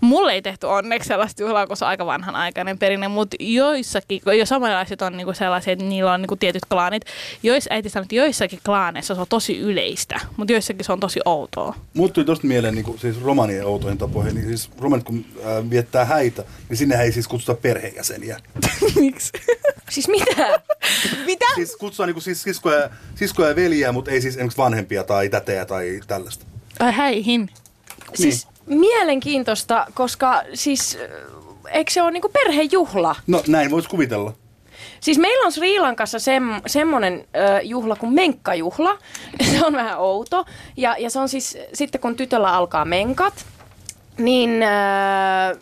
mulle ei tehty onneksi sellaista juhlaa, kun se on aika vanhanaikainen perinne, mutta joissakin, jo samanlaiset on niin kuin sellaisia, että niillä on niin kuin tietyt klaanit. Jois, äiti sanoi, että joissakin klaaneissa se on tosi yleistä, mutta joissakin se on tosi outoa. Muut tuli tosta mieleen niin kuin, siis romanien outoihin tapoihin. Niin siis romanit kun äh, viettää häitä, niin sinne ei siis kutsuta perheenjäseniä. Miksi? Siis mitä? Mitä? Siis kutsutaan niin kuin, siis siskoja, siskoja ja veljiä, mutta ei siis esimerkiksi vanhempia tai tätejä tai tällaista. Ai häihin. Siis mielenkiintoista, koska siis eikö se ole niinku perhejuhla? No näin voisi kuvitella. Siis meillä on Sri Lankassa sem, semmoinen ö, juhla kuin menkkajuhla. Se on vähän outo. Ja, ja se on siis sitten kun tytöllä alkaa menkat, niin ö,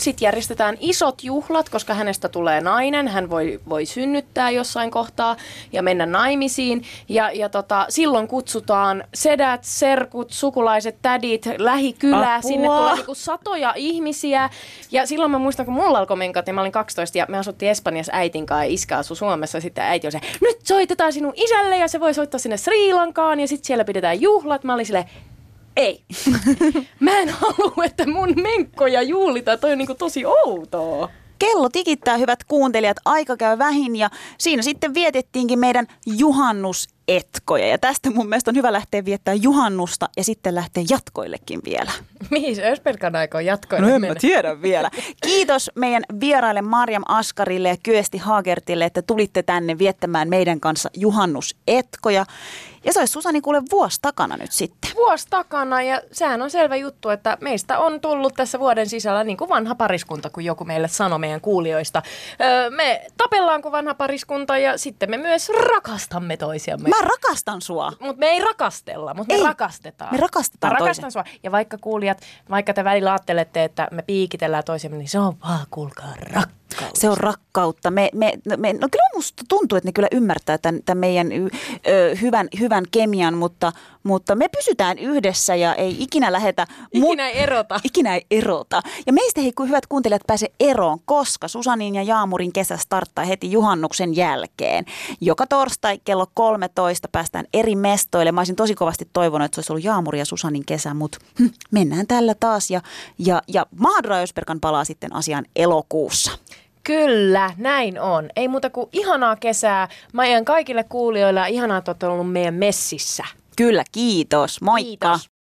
sitten järjestetään isot juhlat, koska hänestä tulee nainen. Hän voi, voi synnyttää jossain kohtaa ja mennä naimisiin. Ja, ja tota, silloin kutsutaan sedät, serkut, sukulaiset, tädit, lähikylää. Apua. Sinne tulee niinku satoja ihmisiä. Ja silloin mä muistan, kun mulla alkoi menkat, niin mä olin 12 ja me asuttiin Espanjassa äitin kanssa ja iskä asui Suomessa. Ja sitten äiti on se, nyt soitetaan sinun isälle ja se voi soittaa sinne Sri Lankaan ja sitten siellä pidetään juhlat. Mä olin silleen, ei. Mä en halua, että mun menkkoja juhlitaan. Toi on niinku tosi outoa. Kello tikittää, hyvät kuuntelijat, aika käy vähin ja siinä sitten vietettiinkin meidän juhannusetkoja. Ja tästä mun mielestä on hyvä lähteä viettää juhannusta ja sitten lähteä jatkoillekin vielä. Mihin se Ösperkan aikoo jatkoa? No en mä tiedä vielä. Kiitos meidän vieraille Marjam Askarille ja Kyösti Hagertille, että tulitte tänne viettämään meidän kanssa juhannusetkoja. Ja se olisi Susani kuule vuosi takana nyt sitten. Vuosi takana ja sehän on selvä juttu, että meistä on tullut tässä vuoden sisällä niin kuin vanha pariskunta, kun joku meille sanoi meidän kuulijoista. Öö, me tapellaan kuin vanha pariskunta ja sitten me myös rakastamme toisiamme. Mä rakastan sua. Mutta me ei rakastella, mutta me Ei. rakastetaan. Me rakastetaan Mä rakastan sua. Ja vaikka kuulijat, vaikka te välillä ajattelette, että me piikitellään toisemme, niin se on vaan, kuulkaa, rakkaus. Se on rakkautta. Me, me, me, no kyllä musta tuntuu, että ne kyllä ymmärtää tämän, tämän meidän ö, hyvän, hyvän kemian, mutta, mutta me pysytään yhdessä ja ei ikinä lähetä... Ikinä ei erota. Ikinä ei erota. Ja meistä hei, kun hyvät kuuntelijat pääse eroon, koska Susanin ja Jaamurin kesä starttaa heti juhannuksen jälkeen. Joka torstai kello 13 päästään eri mestoille. Mä olisin tosi kovasti toivonut, että se olisi ollut Jaamuri ja Susanin kesä, mutta hm, mennään tällä taas. Ja, ja, ja Ösperkan palaa sitten asiaan elokuussa. Kyllä, näin on. Ei muuta kuin ihanaa kesää. Mä ajan kaikille kuulijoille ja ihanaa, että olette ollut meidän messissä. Kyllä, kiitos. Moikka. Kiitos.